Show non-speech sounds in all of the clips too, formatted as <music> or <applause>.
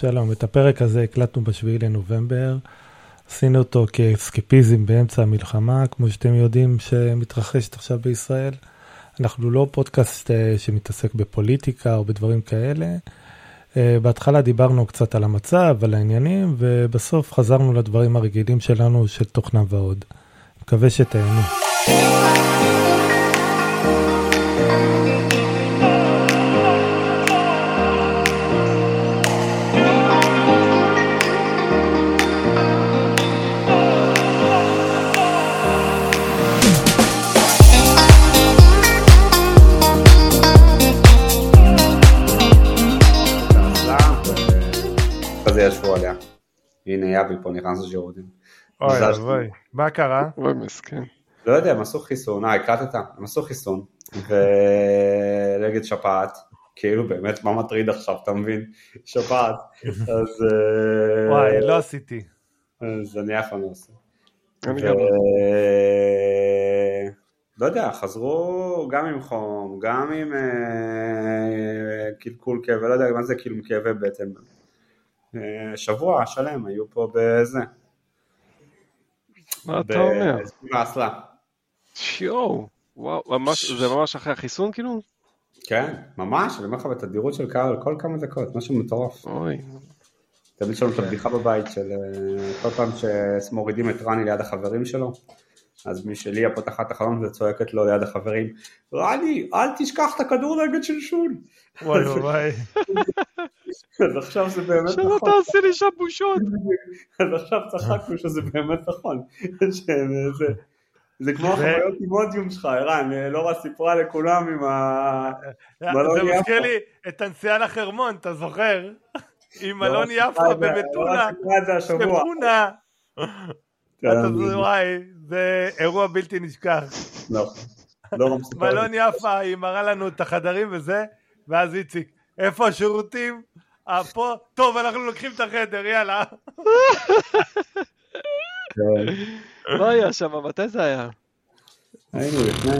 שלום, את הפרק הזה הקלטנו בשביעי לנובמבר. עשינו אותו כאסקפיזם באמצע המלחמה, כמו שאתם יודעים שמתרחשת עכשיו בישראל. אנחנו לא פודקאסט אה, שמתעסק בפוליטיקה או בדברים כאלה. אה, בהתחלה דיברנו קצת על המצב, על העניינים, ובסוף חזרנו לדברים הרגילים שלנו של תוכנה ועוד. מקווה שתהנו. פה נכנס לשירותים. אוי אוי, מה קרה? אוי מסכן. לא יודע, הם עשו חיסון, אה, הקלטת? הם עשו חיסון, ונגד שפעת, כאילו באמת, מה מטריד עכשיו, אתה מבין? שפעת, אז... אה, וואי, לא עשיתי. אז אני אף פעם לא עושה. לא יודע, חזרו גם עם חום, גם עם אה, קלקול כאבי, לא יודע מה זה כאילו כאבי בעצם. שבוע שלם היו פה בזה. מה אתה אומר? באסלה. שיואו, וואו, ממש, זה ממש אחרי החיסון כאילו? כן, ממש, אני אומר לך בתדירות של קהל כל כמה דקות, משהו מטורף. אוי. תמיד יש לנו את הבדיחה בבית של אה, כל פעם שמורידים את רני ליד החברים שלו, אז מי שלי פותחת החלון וצועקת לו ליד החברים, רני, אל תשכח את הכדור נגד שלשול. וואי וואי. <laughs> אז עכשיו זה באמת נכון. שלא תעשה לי שם בושות. <laughs> אז עכשיו צחקנו שזה באמת נכון. <laughs> זה כמו החוויות עם אודיום שלך, ערן, לורה סיפרה לכולם עם ה... זה מזכיר לי את הנסיעה לחרמון, אתה זוכר? עם מלון יפה במטולה, במונה. וואי, זה אירוע בלתי נשכח. לא, לא מלון יפה, היא מראה לנו את החדרים וזה, ואז איציק, איפה השירותים? אה, פה? טוב, אנחנו לוקחים את החדר, יאללה. מה היה שם? מתי זה היה? היינו לפני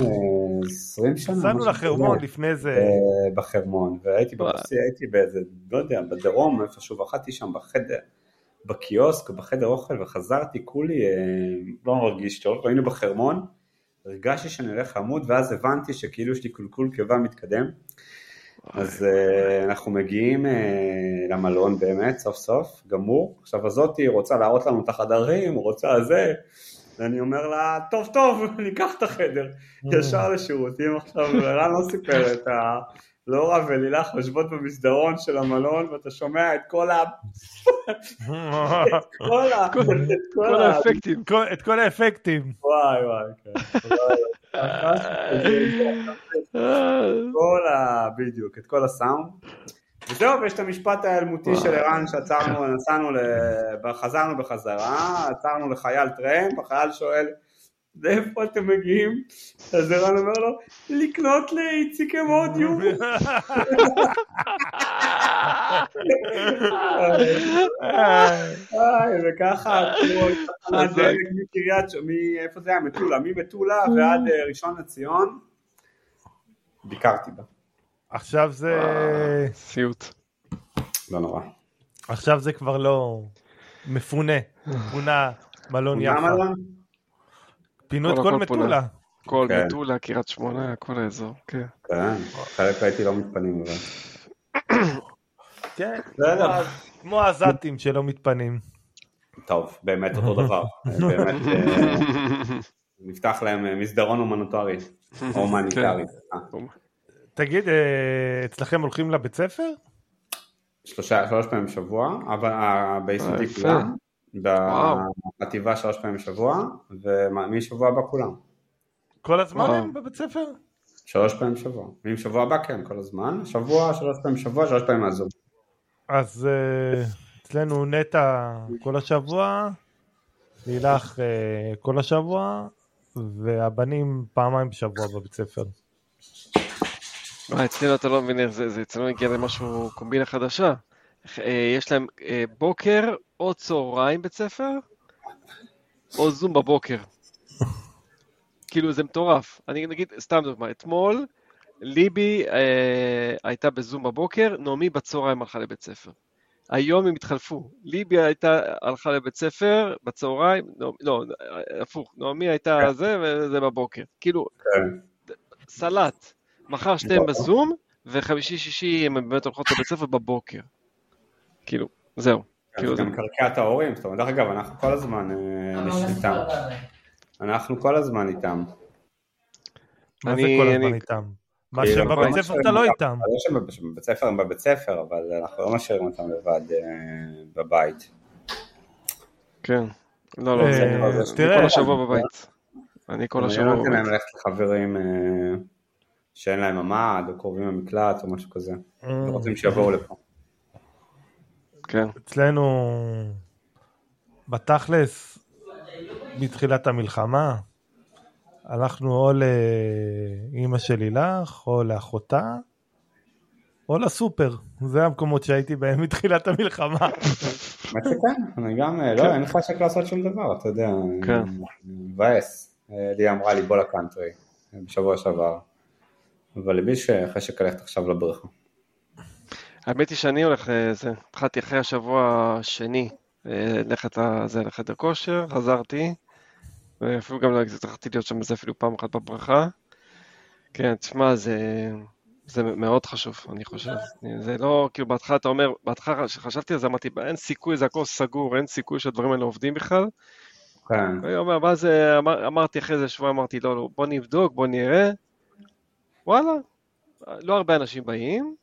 20 שנה. נסענו לחרמון לפני זה. אה, בחרמון, והייתי באיזה, לא יודע, בדרום איפשהו, ואכלתי שם בחדר, בקיוסק, בחדר אוכל, וחזרתי, כולי אה, לא מרגיש טוב, היינו בחרמון, הרגשתי שאני הולך למות, ואז הבנתי שכאילו יש לי קולקול קיבה מתקדם. אז uh, אנחנו מגיעים uh, למלון באמת, סוף סוף, גמור. עכשיו הזאתי רוצה להראות לנו את החדרים, רוצה זה, ואני אומר לה, טוב טוב, <laughs> ניקח את החדר, mm. ישר לשירותים עכשיו, <laughs> רן לא סיפר את ה... לורה ולילך יושבות במסדרון של המלון ואתה שומע את כל ה... את כל ה... את כל האפקטים. את כל האפקטים. וואי וואי, כן. כל ה... בדיוק, את כל הסאונד. וזהו, ויש את המשפט האלמותי של ערן שעצרנו, נסענו, חזרנו בחזרה, עצרנו לחייל טרמפ, החייל שואל לאיפה אתם מגיעים? אז ערן אומר לו, לקנות לאיציק אמודיום. <laughs> וככה, מקריית, איפה זה היה? מטולה, ממטולה ועד אה, ראשון לציון, ביקרתי בה. עכשיו זה... סיוט. לא נורא. עכשיו זה כבר לא מפונה, מפונה מלון יפה. פינו את כל מטולה. כל כן. מטולה, קריית שמונה, כל האזור, כן. כן, חלק הייתי לא מתפנים אבל. כן, כמו העזתים שלא מתפנים. טוב, באמת אותו דבר. <laughs> באמת, אה, נפתח להם אה, מסדרון הומניטרי, <laughs> הומניטרי. כן. תגיד, אה, אצלכם הולכים לבית ספר? שלושה, שלוש פעמים בשבוע, אבל ביסודי כולם. בחטיבה שלוש פעמים בשבוע, ומשבוע הבא כולם. כל הזמן הם בבית ספר? שלוש פעמים בשבוע. ואם שבוע הבא כן, כל הזמן. שבוע, שלוש פעמים בשבוע, שלוש פעמים מהזום. אז אה, אצלנו נטע כל השבוע, לילך אה, כל השבוע, והבנים פעמיים בשבוע בבית ספר. אצלנו אתה לא מבין איך זה, אצלנו הגיע למשהו קומבינה חדשה. אה, יש להם בוקר או צהריים בית ספר, או זום בבוקר. כאילו זה מטורף. אני נגיד, סתם דוגמא, אתמול ליבי אה, הייתה בזום בבוקר, נעמי בצהריים הלכה לבית ספר. היום הם התחלפו. ליבי הייתה, הלכה לבית ספר בצהריים, לא, לא הפוך, נעמי הייתה כן. זה וזה בבוקר. כאילו, כן. סלט. מחר שתיהם בזום, וחמישי-שישי הם באמת הולכות לבית ספר בבוקר. כאילו, זהו. כן, כאילו זה גם מקרקע את ההורים, זאת אומרת, דרך אגב, אנחנו כל הזמן אה, איתם. אנחנו כל הזמן איתם. מה זה אני- כל אני- הזמן איתם? מה כאילו, שהם בבית ספר לא אתה לא איתם. לא שהם בב- בבית ספר הם בבית ספר, אבל אנחנו לא משאירים אותם לבד אה, בבית. כן. לא, לא, אה, זה- אני. כל השבוע בבית. אני כל אני השבוע לא נותן להם בבית. ללכת לחברים שאין להם ממ"ד, או קרובים למקלט, או משהו כזה. לא רוצים שיבואו לפה. כן. אצלנו, בתכלס, מתחילת המלחמה, הלכנו או לאימא של לילך, או לאחותה, או לסופר. זה המקומות שהייתי בהם מתחילת המלחמה. האמת שכן, אני גם, לא, אין לי חשק לעשות שום דבר, אתה יודע. כן. מבאס. לי אמרה לי בוא לקאנטרי, בשבוע שעבר. אבל למי יש חשק ללכת עכשיו לבריכה? האמת היא שאני הולך, אה, זה, התחלתי אחרי השבוע השני, אה, ללכת לחדר כושר, חזרתי, ואפילו גם לא הצלחתי להיות שם בזה אפילו פעם אחת בברכה. כן, תשמע, זה, זה מאוד חשוב, אני חושב. זה לא, כאילו בהתחלה אתה אומר, בהתחלה כשחשבתי על זה אמרתי, אין סיכוי, זה הכל סגור, אין סיכוי שהדברים האלה עובדים בכלל. כן. אומר, מה זה, אמר, אמרתי אחרי איזה שבוע, אמרתי, לא, לא, בוא נבדוק, בוא נראה. וואלה, לא הרבה אנשים באים,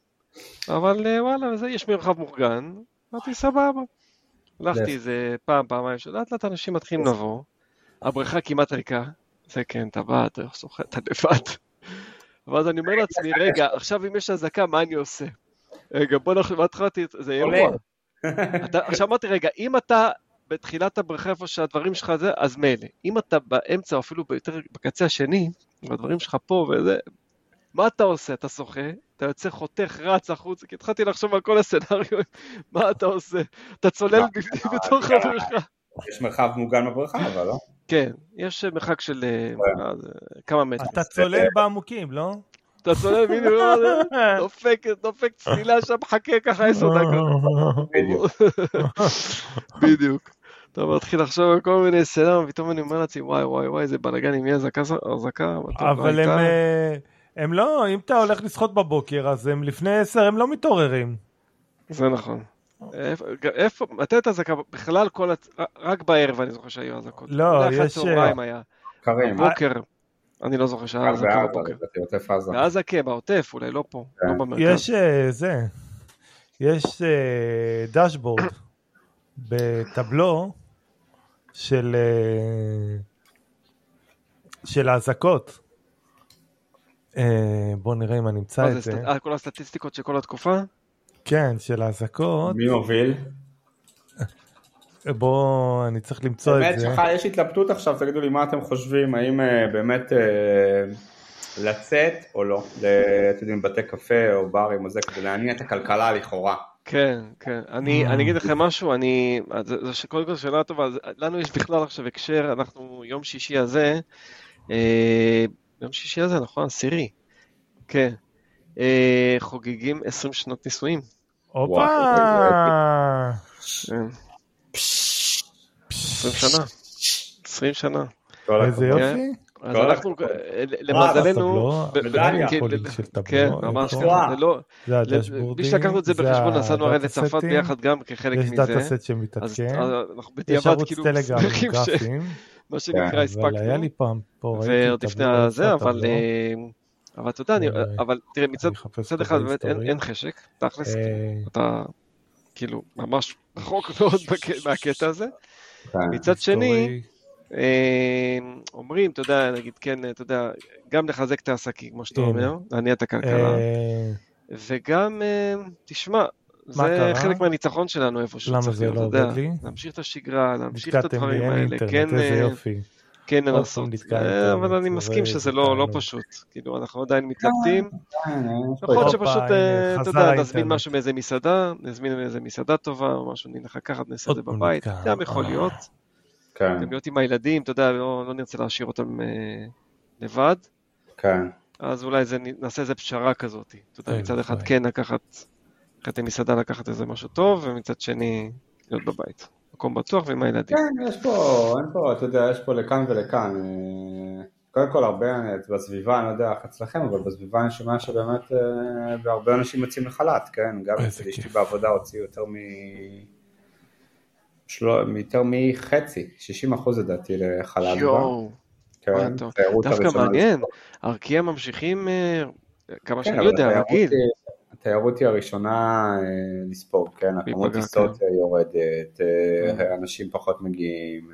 אבל אה, וואלה, זה, יש מרחב מוגן, אמרתי, סבבה. הלכתי. איזה פעם, פעמיים, שלאט לאט אנשים מתחילים לבוא, הבריכה כמעט ריקה, זה כן, אתה בא, אתה שוחה, אתה לבד. ואז אני אומר לעצמי, רגע, עכשיו אם יש אזעקה, מה אני עושה? רגע, בוא נחשוב, בהתחלה זה עולה. אירוע. <laughs> אתה- עכשיו אמרתי, רגע, אם אתה בתחילת הבריכה איפה שהדברים שלך זה, אז מילא. אם אתה באמצע, או אפילו ביותר בקצה השני, והדברים שלך פה וזה, מה אתה עושה? אתה שוחה, אתה יוצא חותך, רץ החוצה, כי התחלתי לחשוב על כל הסצנריו, <laughs> מה אתה עושה? אתה צולל בפנים בתוך הבריכה. יש מרחב מוגן בבריכה, אבל לא? כן, יש מרחק של אה, זה, כמה מטרים. אתה צולל בעמוקים, לא? אתה צולל בדיוק, מה זה? <laughs> דופק, דופק צלילה שם, חכה ככה עשר דקות. בדיוק. <laughs> בדיוק. אתה מתחיל לחשוב על כל מיני סצנה, ופתאום אני אומר לעצמי, וואי וואי וואי, איזה בלאגן, אזעקה, אזעקה, מה טוב, אבל לא הם. אה, הם לא, אם אתה הולך לשחות בבוקר, אז הם לפני עשר הם לא מתעוררים. זה נכון. איפה- הייתה אזעקה? בכלל כל, רק בערב אני זוכר שהיו אזעקות. לא, יש, הצהריים היה. קרים. בבוקר, אני לא זוכר שהיה אזעקה בבוקר. כן, בעוטף, אולי לא פה, כן. לא במרכז. יש אה, זה, יש אה, דשבורד בטבלו של אה, של האזעקות. אה, בוא נראה אם אני אמצא את זה, אה, כל הסטטיסטיקות של כל התקופה? כן, של האזעקות. מי מוביל? בוא, אני צריך למצוא באמת את זה. שלך יש התלבטות עכשיו, תגידו לי מה אתם חושבים, האם אה, באמת אה, לצאת או לא, ל- אתם יודעים, בתי קפה או ברים או זה, כדי להניע את הכלכלה לכאורה. כן, כן. אני, Mm. אני אגיד לכם משהו, אני, זה, זה שקודם כל שאלה טובה, לנו יש בכלל עכשיו הקשר, אנחנו יום שישי הזה, אה, יום שישי הזה, נכון? עשירי. כן. אה, חוגגים 20 שנות נישואים. הופה! וואו, כן. 20 שנה. 20 שנה. איזה. יופי. אז כל אנחנו. אה, למזלנו, מדליה. כן, כן? ממש ככה, שואה. זה לא. בלי שלקחנו את זה בחשבון, נסענו הרי לצרפת ביחד גם כחלק יש מזה. דאטה סט אז שמתעדכן, אה, יש ערוץ כאילו טלגרם גרפים, מה שנקרא כן, אבל היה הספקנו. לי פעם פה, ועוד לפני הזה, אבל? אה, אבל אתה יודע, אה, אבל תראה, מצד אחד באמת אין- חשק, תכלס, אה, אתה כאילו ממש רחוק <laughs> מאוד מהקטע הזה. כן. מצד שני, אומרים, אתה יודע, נגיד, כן, אתה יודע, גם לחזק את העסקים, כמו שאתה. אומר, להניע את הכלכלה, וגם, תשמע, זה קרה? חלק מהניצחון שלנו איפשהו, למה זה לא עובד לי? להמשיך את השגרה, להמשיך את הדברים האלה, כן, איזה אה, יופי. כן פעם לנסות, אה, אבל אני זה מסכים שזה לא לא. פשוט, כאילו, אנחנו עדיין מתלבטים, כן, יש פה יכול להיות שפשוט, אה, אתה יודע, נזמין. משהו מאיזה מסעדה, נזמין מאיזה מסעדה טובה, או משהו, נלך לקחת, נעשה את זה בבית. גם יכול אה. להיות, כן, גם להיות עם הילדים, אתה יודע, לא לא נרצה להשאיר אותם אה, לבד, כן. אז אולי זה- נעשה איזה פשרה כזאת, אתה יודע, אוי מצד אחד ואבוי. כן לקחת ללכת למסעדה לקחת איזה משהו טוב, ומצד שני, להיות בבית. מקום בטוח ועם הילדים. כן, יש פה, אין פה, אתה יודע, יש פה לכאן ולכאן. אה, קודם כל הרבה, בסביבה, אני לא יודע איך אצלכם, אבל בסביבה אני שומע שבאמת אה, הרבה אנשים יוצאים לחל"ת, כן? גם אצל אשתי בעבודה הוציאו יותר מ... יותר מחצי, 60 אחוז לדעתי לחל"ת. יואו, כן, דווקא מעניין, ארקיע ממשיכים, אה, כמה שאני כן, יודע, רגיל. התיירות היא הראשונה אה, לספוג, כן, הכמות טיסות כן. יורדת, אה, כן. אנשים פחות מגיעים,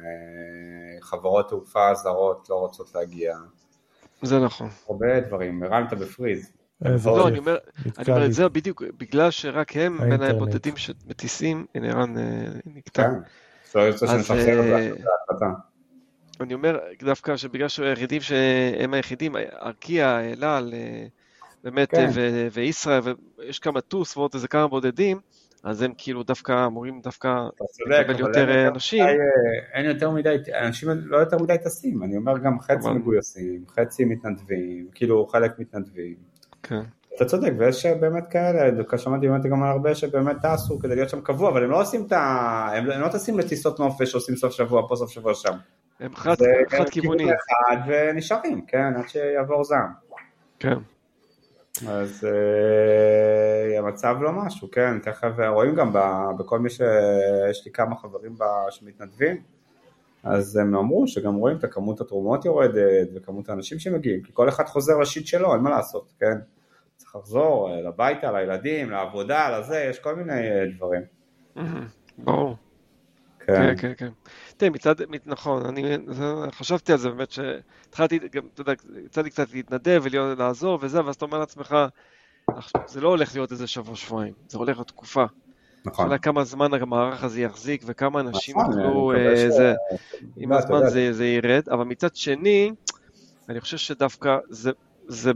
חברות תעופה זרות לא רוצות להגיע. זה נכון. הרבה דברים, אתה בפריז. לא, אני אומר את זה בדיוק, בגלל שרק הם בין הבודדים שמטיסים, הנה ערן נקטע. כן, אני אומר דווקא שבגלל שהיחידים שהם היחידים, ארקיע, אלעל, אה, באמת, כן. וישראל, ויש כמה טוס ועוד איזה כמה בודדים, אז הם כאילו דווקא אמורים דווקא לקבל יותר אה, אנשים. אה, אין יותר מדי, אנשים לא יותר מדי טסים, אני אומר גם חצי מגויסים, חצי מתנדבים, כאילו חלק מתנדבים. כן. אתה צודק, ויש באמת כאלה, דווקא שמעתי באמת גם על הרבה שבאמת טסו כדי להיות שם קבוע, אבל הם לא עושים את ה... הם לא טסים לטיסות נופש שעושים סוף שבוע פה, סוף שבוע שם. הם חד, חד כיוונים. אחד ונשארים, כן, עד שיעבור זעם. כן. אז uh, המצב לא משהו, כן, תכף רואים גם בכל מי שיש לי כמה חברים שמתנדבים, אז הם אמרו שגם רואים את הכמות התרומות יורדת וכמות האנשים שמגיעים, כי כל אחד חוזר לשיט שלו, אין מה לעשות, כן. צריך לחזור אה, לביתה, לילדים, לעבודה, לזה, יש כל מיני אה, דברים. ברור. כן, כן, כן. תראה, מצד, נכון, אני חשבתי על זה באמת, שהתחלתי, גם, אתה יודע, יצא לי קצת להתנדב ולעזור וזה, ואז אתה אומר לעצמך, זה לא הולך להיות איזה שבוע-שבועיים, זה הולך להיות תקופה. נכון. השאלה כמה זמן המערך הזה יחזיק וכמה אנשים נכון, יוכלו, אה, זה, עם הזמן זה, זה ירד, אבל מצד שני, אני חושב שדווקא זה, זה,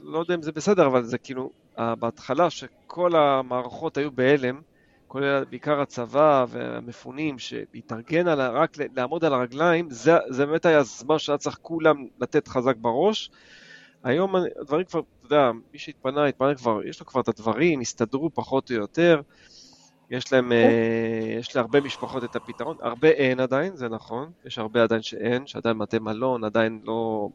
לא יודע אם זה בסדר, אבל זה כאילו, בהתחלה שכל המערכות היו בהלם, כולל בעיקר הצבא והמפונים, להתארגן על, רק לעמוד על הרגליים, זה, זה באמת היה זמן שהיה צריך כולם לתת חזק בראש. היום הדברים כבר, אתה יודע, מי שהתפנה, התפנה כבר, יש לו כבר את הדברים, הסתדרו פחות או יותר. יש להם, אה, יש להרבה משפחות את הפתרון, הרבה אין עדיין, זה נכון, יש הרבה עדיין שאין, שעדיין מטה מלון, עדיין לא,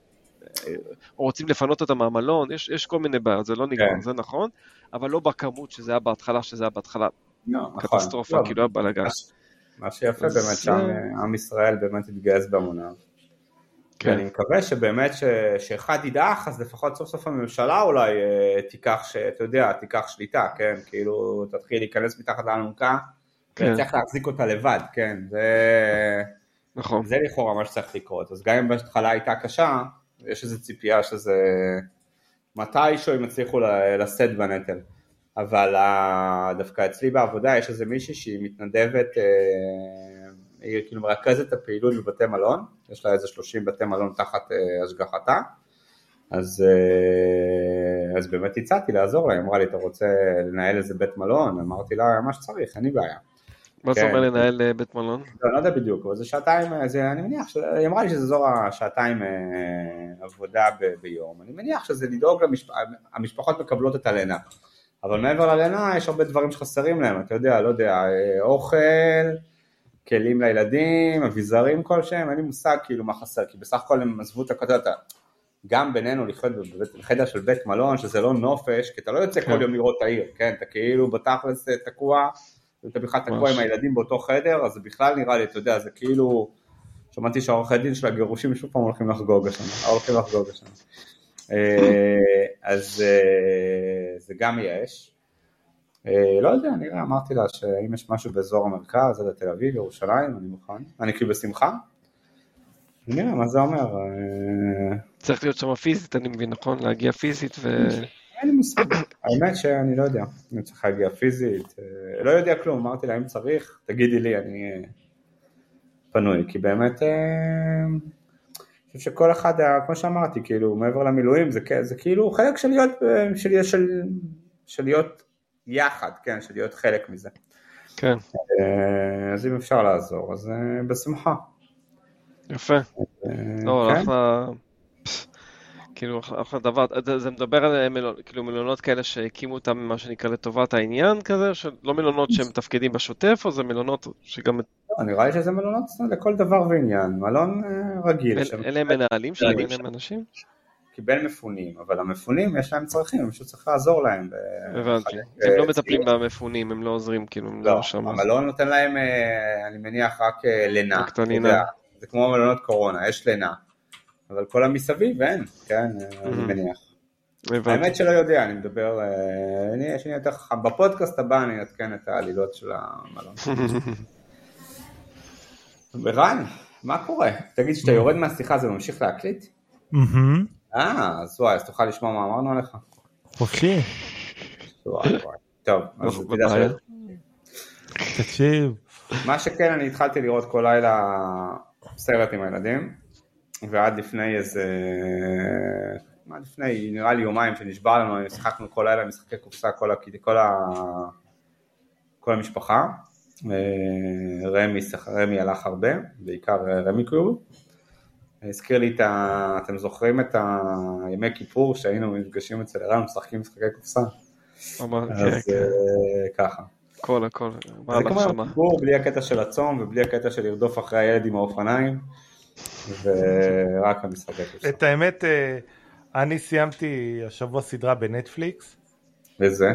אה, או רוצים לפנות אותם מהמלון, יש, יש כל מיני בעיות, זה לא נגמר, כן. זה נכון, אבל לא בכמות שזה היה בהתחלה, שזה היה בהתחלה. קטסטרופה, כאילו היה בלאגן. מה שיפה באמת שם, אה, עם ישראל באמת התגייס בהמוניו. כן. ואני מקווה שבאמת שאחד ידעך, אז לפחות סוף סוף הממשלה אולי אה, תיקח, שאתה יודע, תיקח שליטה, כן? כאילו, תתחיל להיכנס מתחת לאלונקה, כן. וצריך להחזיק אותה לבד, כן? זה... נכון. זה לכאורה מה שצריך לקרות. אז גם אם בהתחלה הייתה קשה, יש איזו ציפייה שזה... מתישהו הם יצליחו לשאת בנטל. אבל דווקא אצלי בעבודה יש איזה מישהי שהיא מתנדבת, אה, היא כאילו מרכזת את הפעילות בבתי מלון, יש לה איזה 30 בתי מלון תחת אה, השגחתה, אז, אה, אז באמת הצעתי לעזור לה, היא אמרה לי, אתה רוצה לנהל איזה בית מלון? אמרתי לה, מה שצריך, אין לי בעיה. מה זה אומר כן. לנהל בית מלון? לא, לא יודע בדיוק, אבל זה שעתיים, זה, אני מניח. היא אמרה לי שזה אזור השעתיים עבודה ב, ביום, אני מניח שזה לדאוג, למשפ... המשפחות מקבלות את הלינה. אבל מעבר ללינה יש הרבה דברים שחסרים להם, אתה יודע, לא יודע, אה, אוכל, כלים לילדים, אביזרים כלשהם, אין לי מושג כאילו מה חסר, כי בסך הכל הם עזבו את הכותרת, גם בינינו לחיות בחדר של בית מלון, שזה לא נופש, כי אתה לא יוצא כן. כל יום לראות את העיר, כן, אתה כאילו בתכלס אה, תקוע, אתה בכלל תקוע עם הילדים באותו חדר, אז זה בכלל נראה לי, אתה יודע, זה כאילו, שמעתי שהעורכי דין של הגירושים שוב פעם הולכים לחגוג השנה, הולכים לחגוג השנה. אה, אז אה, זה גם יש. אה, לא יודע, נראה, אמרתי לה שאם יש משהו באזור המרכז, עד תל אביב, ירושלים, אני מוכן. אני כאילו בשמחה. נראה מה זה אומר. צריך להיות שם פיזית, אני מבין, נכון? להגיע פיזית ו... אין לי מושג. האמת שאני לא יודע, אני צריך להגיע פיזית. לא יודע כלום, אמרתי לה, אם צריך, תגידי לי, אני פנוי. כי באמת... חושב שכל אחד, כמו שאמרתי, כאילו, מעבר למילואים, זה, זה כאילו חלק של להיות, של, של, של להיות יחד, כן, של להיות חלק מזה. כן. אה, אז אם אפשר לעזור, אז אה, בשמחה. יפה. אה, לא, כן? אחלה... כאילו, אחלה דבר, זה, זה מדבר על מלונות, כאילו מלונות כאלה שהקימו אותם, מה שנקרא, לטובת העניין כזה, שלא מלונות שהם מתפקדים בשוטף, או זה מלונות שגם... לא, נראה לי שזה מלונות לכל דבר ועניין, מלון אה, רגיל. אלה הם מנהלים שלהם, אלה הם אנשים? קיבל מפונים, אבל המפונים יש להם צרכים, הם פשוט צריך לעזור להם. הבנתי, הם לא מטפלים במפונים, הם לא עוזרים, כאילו, הם לא, לא שם. המלון נותן להם, אה, אני מניח, רק אה, לינה. זה כמו מלונות קורונה, יש לינה. אבל כל המסביב אין, כן, אני מניח. האמת שלא יודע, אני מדבר, אה, אני יש לי יותר חכם, בפודקאסט הבא אני אעדכן את העלילות של המלון. <laughs> רן, מה קורה? תגיד, כשאתה יורד מהשיחה זה ממשיך להקליט? אה, אז וואי, אז תוכל לשמוע מה אמרנו עליך. חופשי. טוב, אז תדע ש... תקשיב. מה שכן, אני התחלתי לראות כל לילה סרט עם הילדים. ועד לפני איזה, מה לפני, נראה לי יומיים שנשבע לנו, שיחקנו כל לילה משחקי קופסה, כל, כל, ה, כל המשפחה. אה, רמי, רמי הלך הרבה, בעיקר רמי קור. הזכיר לי את ה... אתם זוכרים את הימי כיפור שהיינו נפגשים אצל ערן משחקים משחקי קופסה? אז כן. אה, ככה. הכל הכל. זה כמו יום כיפור בלי הקטע של הצום ובלי הקטע של לרדוף אחרי הילד עם האופניים. ורק המשחקי כושר. את האמת, אה, אני סיימתי השבוע סדרה בנטפליקס. וזה?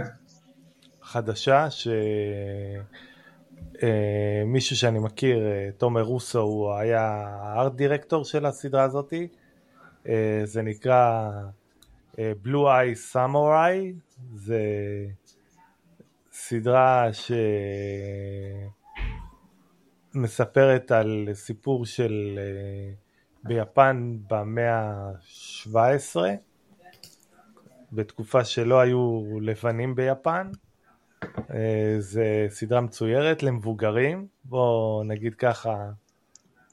חדשה, שמישהו אה, שאני מכיר, אה, תומר רוסו, הוא היה הארט דירקטור של הסדרה הזאתי. זה נקרא Blue Eye Samurai, זה סדרה ש... מספרת על סיפור של אה, ביפן במאה ה-17, בתקופה שלא היו לבנים ביפן. אה, זה סדרה מצוירת למבוגרים, בואו נגיד ככה,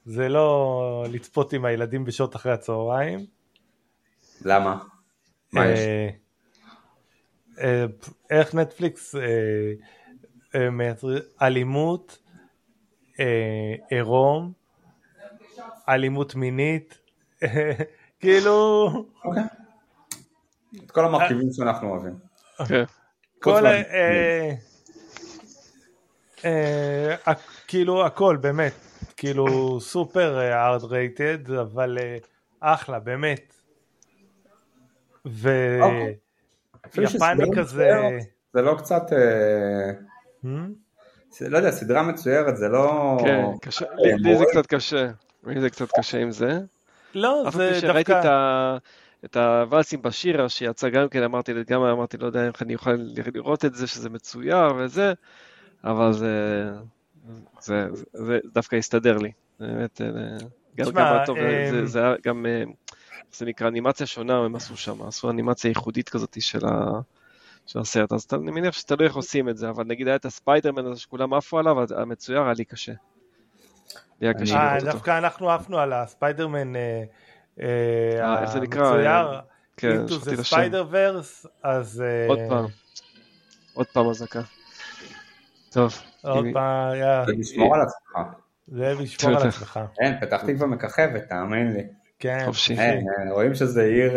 זה לא לצפות עם הילדים בשעות אחרי הצהריים. למה? מה יש? אה, איך נטפליקס מייצר אלימות, עירום, אלימות מינית, <laughs> כאילו... אוקיי. את כל המרכיבים שאנחנו אוהבים. אוקיי. כל... אה, אה, כאילו הכל באמת, כאילו סופר ארד רייטד, אבל אחלה, באמת. ויפני אוקיי. כזה... זה לא קצת... לא יודע, סדרה מצוירת, זה לא... כן, קשה, לי זה קצת קשה, לי זה קצת קשה עם זה. לא, זה דווקא... שראיתי את ה... את הוואלסים בשירה שיצא גם כן, אמרתי, גם אמרתי, לא יודע איך אני אוכל לראות את זה, שזה מצויר וזה, אבל זה, זה, זה, זה דווקא הסתדר לי. באמת, אה, גם, גם טוב, זה, אה, זה היה גם, אה, זה נקרא אנימציה שונה, הם עשו שם, עשו אנימציה ייחודית כזאת של ה... של הסרט, אז אני מניח שתלוי איך עושים את זה, אבל נגיד היה את הספיידרמן הזה שכולם עפו עליו, המצויר היה לי קשה. היה קשה לראות אותו. דווקא אנחנו עפנו על הספיידרמן המצויר, כן, into the spider verse, אז... עוד פעם, עוד פעם אזעקה. טוב. עוד פעם, יאללה. זה לשמור על עצמך. זה לשמור על עצמך. כן, פתח תקווה מככבת, תאמין לי. כן, חופשי. רואים שזה עיר...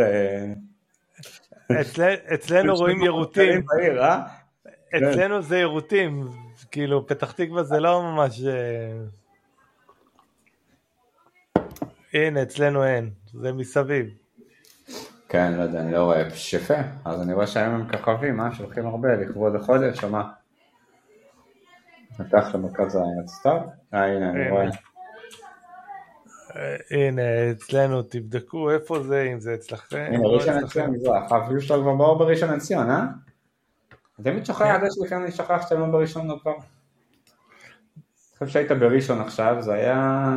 אצלנו רואים יירוטים. אה? אצלנו זה יירוטים, כאילו פתח תקווה זה לא ממש... אה, הנה, אצלנו אין, זה מסביב. כן, לא יודע, אני לא רואה, יפה, אז אני רואה שהיום הם כוכבים, אה? שולחים הרבה לכבוד החודש, או מה? נתח למרכז הארץ, טוב? אה, הנה, אני רואה. הנה, אצלנו תבדקו איפה זה, אם זה אצלכם. הנה, לא ראשון לציון מזרח, האוויר שלו כבר באור בראשון לציון, אה? תמיד שוכח, עד שלכם אני שכח שאתם לא בראשון כבר. אני חושב שהיית בראשון עכשיו, זה היה...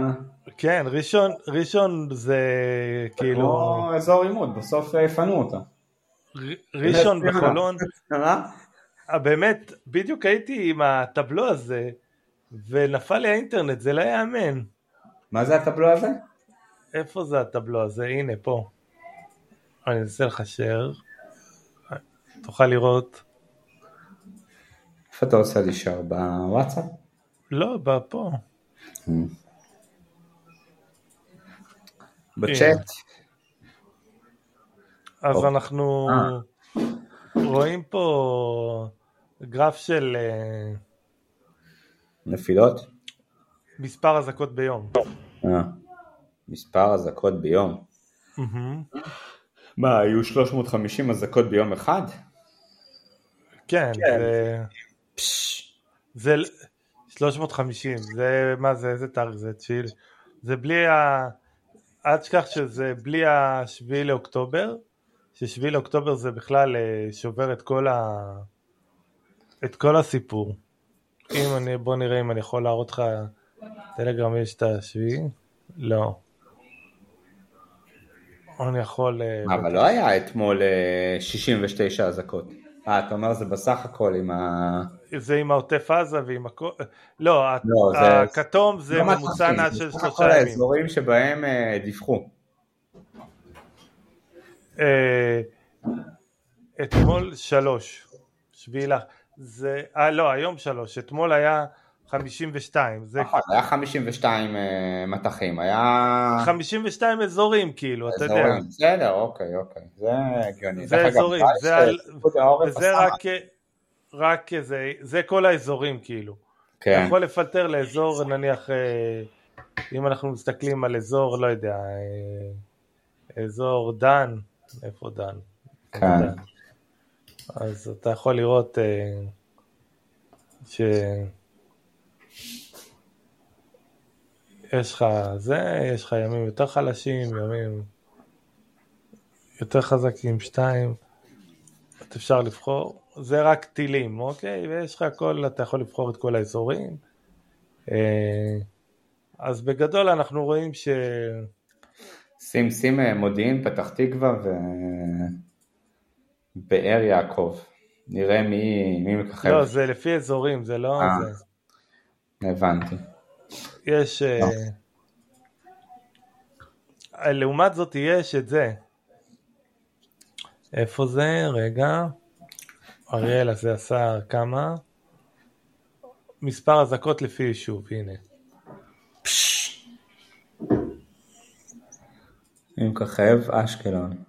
כן, ראשון, ראשון זה כאילו... כמו אזור עימות, בסוף יפנו אותה. ראשון בחולון. אה, באמת, בדיוק הייתי עם הטבלו הזה, ונפל לי האינטרנט, זה לא יאמן. מה זה הטבלו הזה? איפה זה הטבלו הזה? הנה, פה. אני אעשה לך share. תוכל לראות. איפה אתה עושה לי share? בוואטסאפ? לא, פה. Hmm. בצ'אט. אז אוקיי. אנחנו אה. רואים פה גרף של אה, נפילות? מספר אזעקות ביום. אה. מספר אזעקות ביום. מה, היו 350 אזעקות ביום אחד? כן, כן. זה... זה 350, זה מה זה, איזה תאריך זה? תשיעי, זה בלי ה... אל תשכח שזה בלי השביעי לאוקטובר, ששביעי לאוקטובר זה בכלל אה, שובר את כל ה... את כל הסיפור. אם אני, בוא נראה אם אני יכול להראות לך, טלגרם יש את השביעי? לא. אני יכול... אה, אבל לא היה אתמול אה, 69 אזעקות. אה, אתה אומר זה בסך הכל עם ה... זה עם העוטף עזה ועם הכל... לא, לא, הכתום זה לא ממוצע נע של שלושה ימים. האזורים שבהם אה, דיווחו. אה, אתמול שלוש, שביעי לך, זה, אה לא, היום שלוש, אתמול היה חמישים ושתיים, זה נכון, היה 52 אה, מטחים, היה... חמישים ושתיים אזורים כאילו, אתה יודע, אזורים. בסדר, אוקיי, אוקיי, זה הגיוני. זה אזורים, זה על- רק, רק זה, זה כל האזורים כאילו, אתה כן, יכול לפלטר לאזור נניח, אה, אם אנחנו מסתכלים על אזור, לא יודע, אה, אזור דן, איפה דן? דן. אז אתה יכול לראות ש... יש לך זה, יש לך ימים יותר חלשים, ימים יותר חזקים, שתיים, אפשר לבחור, זה רק טילים, אוקיי? ויש לך הכל, אתה יכול לבחור את כל האזורים. אה, אז בגדול אנחנו רואים ש... שים, שים אה, מודיעין, פתח תקווה ובאר יעקב. נראה מי, מי מככב. לא, זה לפי אזורים, זה לא... אה. זה. הבנתי. יש... אה, לעומת זאת יש את זה. איפה זה? רגע. אריאל הזה עשה כמה? מספר אזעקות לפי יישוב, הנה. מי מככב? אשקלון.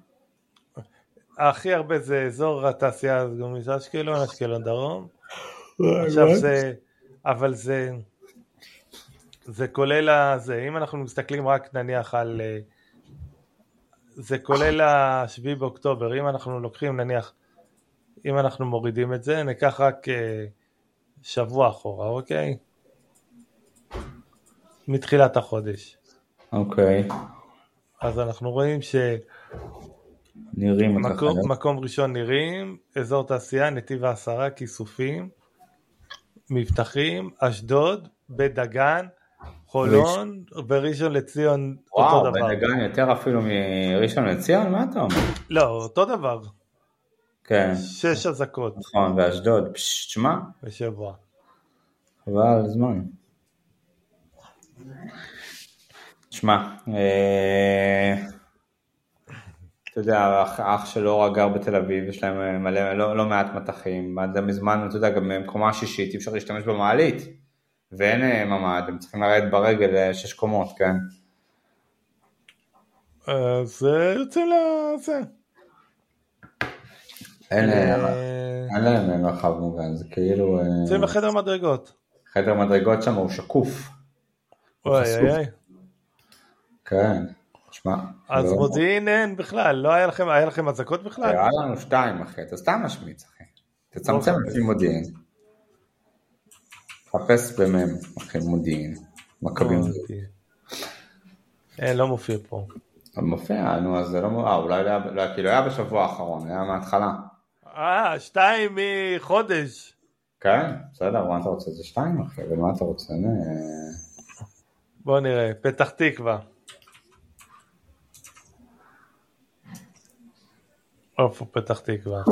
הכי הרבה זה אזור התעשייה הגומית אשקלון, אשקלון דרום. עכשיו זה, אבל זה, זה כולל הזה, אם אנחנו מסתכלים רק נניח על, אה, זה כולל השביעי באוקטובר, אם אנחנו לוקחים נניח, אם אנחנו מורידים את זה, ניקח רק אה, שבוע אחורה, אוקיי? מתחילת החודש. אוקיי. אז אנחנו רואים נירים מככב. שמקום ראשון נירים, אזור תעשייה, נתיב העשרה, כיסופים, מבטחים, אשדוד, בית דגן, חולון, בראשון לציון אותו וואו, דבר. בן דגן יותר אפילו מראשון לציון? מה אתה אומר? לא, אותו דבר, כן, שש אזעקות נכון, ואשדוד. תשמע, בשבוע. חבל על הזמן. תשמע, אה, אתה יודע, אח, אח של אורה גר בתל אביב, יש להם אה, מלא, לא, לא מעט מטחים, עד מזמן, אתה יודע, גם במקומה השישית אי אפשר להשתמש במעלית, ואין אה, ממ"ד, הם צריכים לרדת ברגל אה, שש קומות, כן? אז אה, יוצאים לזה. אין, להם מרחב מוגן, זה כאילו, יוצאים לחדר מדרגות. חדר מדרגות שם הוא שקוף, אוי. אוי אוי. כן, תשמע, אז לא- מודיעין אין בכלל, לא היה לכם, היה לכם אזעקות בכלל? היה לנו שתיים אחי, אתה סתם משמיץ אחי. תצמצם אוקיי. לפי מודיעין. חפש במם, אחי, מודיעין. מכבים. מודיעין. אין, לא מופיע פה. מופיע, נו, אז זה לא... אה, אולי לא היה, לא, כאילו היה בשבוע האחרון, היה מההתחלה. אה, שתיים מחודש. כן, בסדר, מה אתה רוצה? זה שתיים אחי, ומה אתה רוצה? נה, בוא נראה, פתח תקווה. איפה פתח תקווה?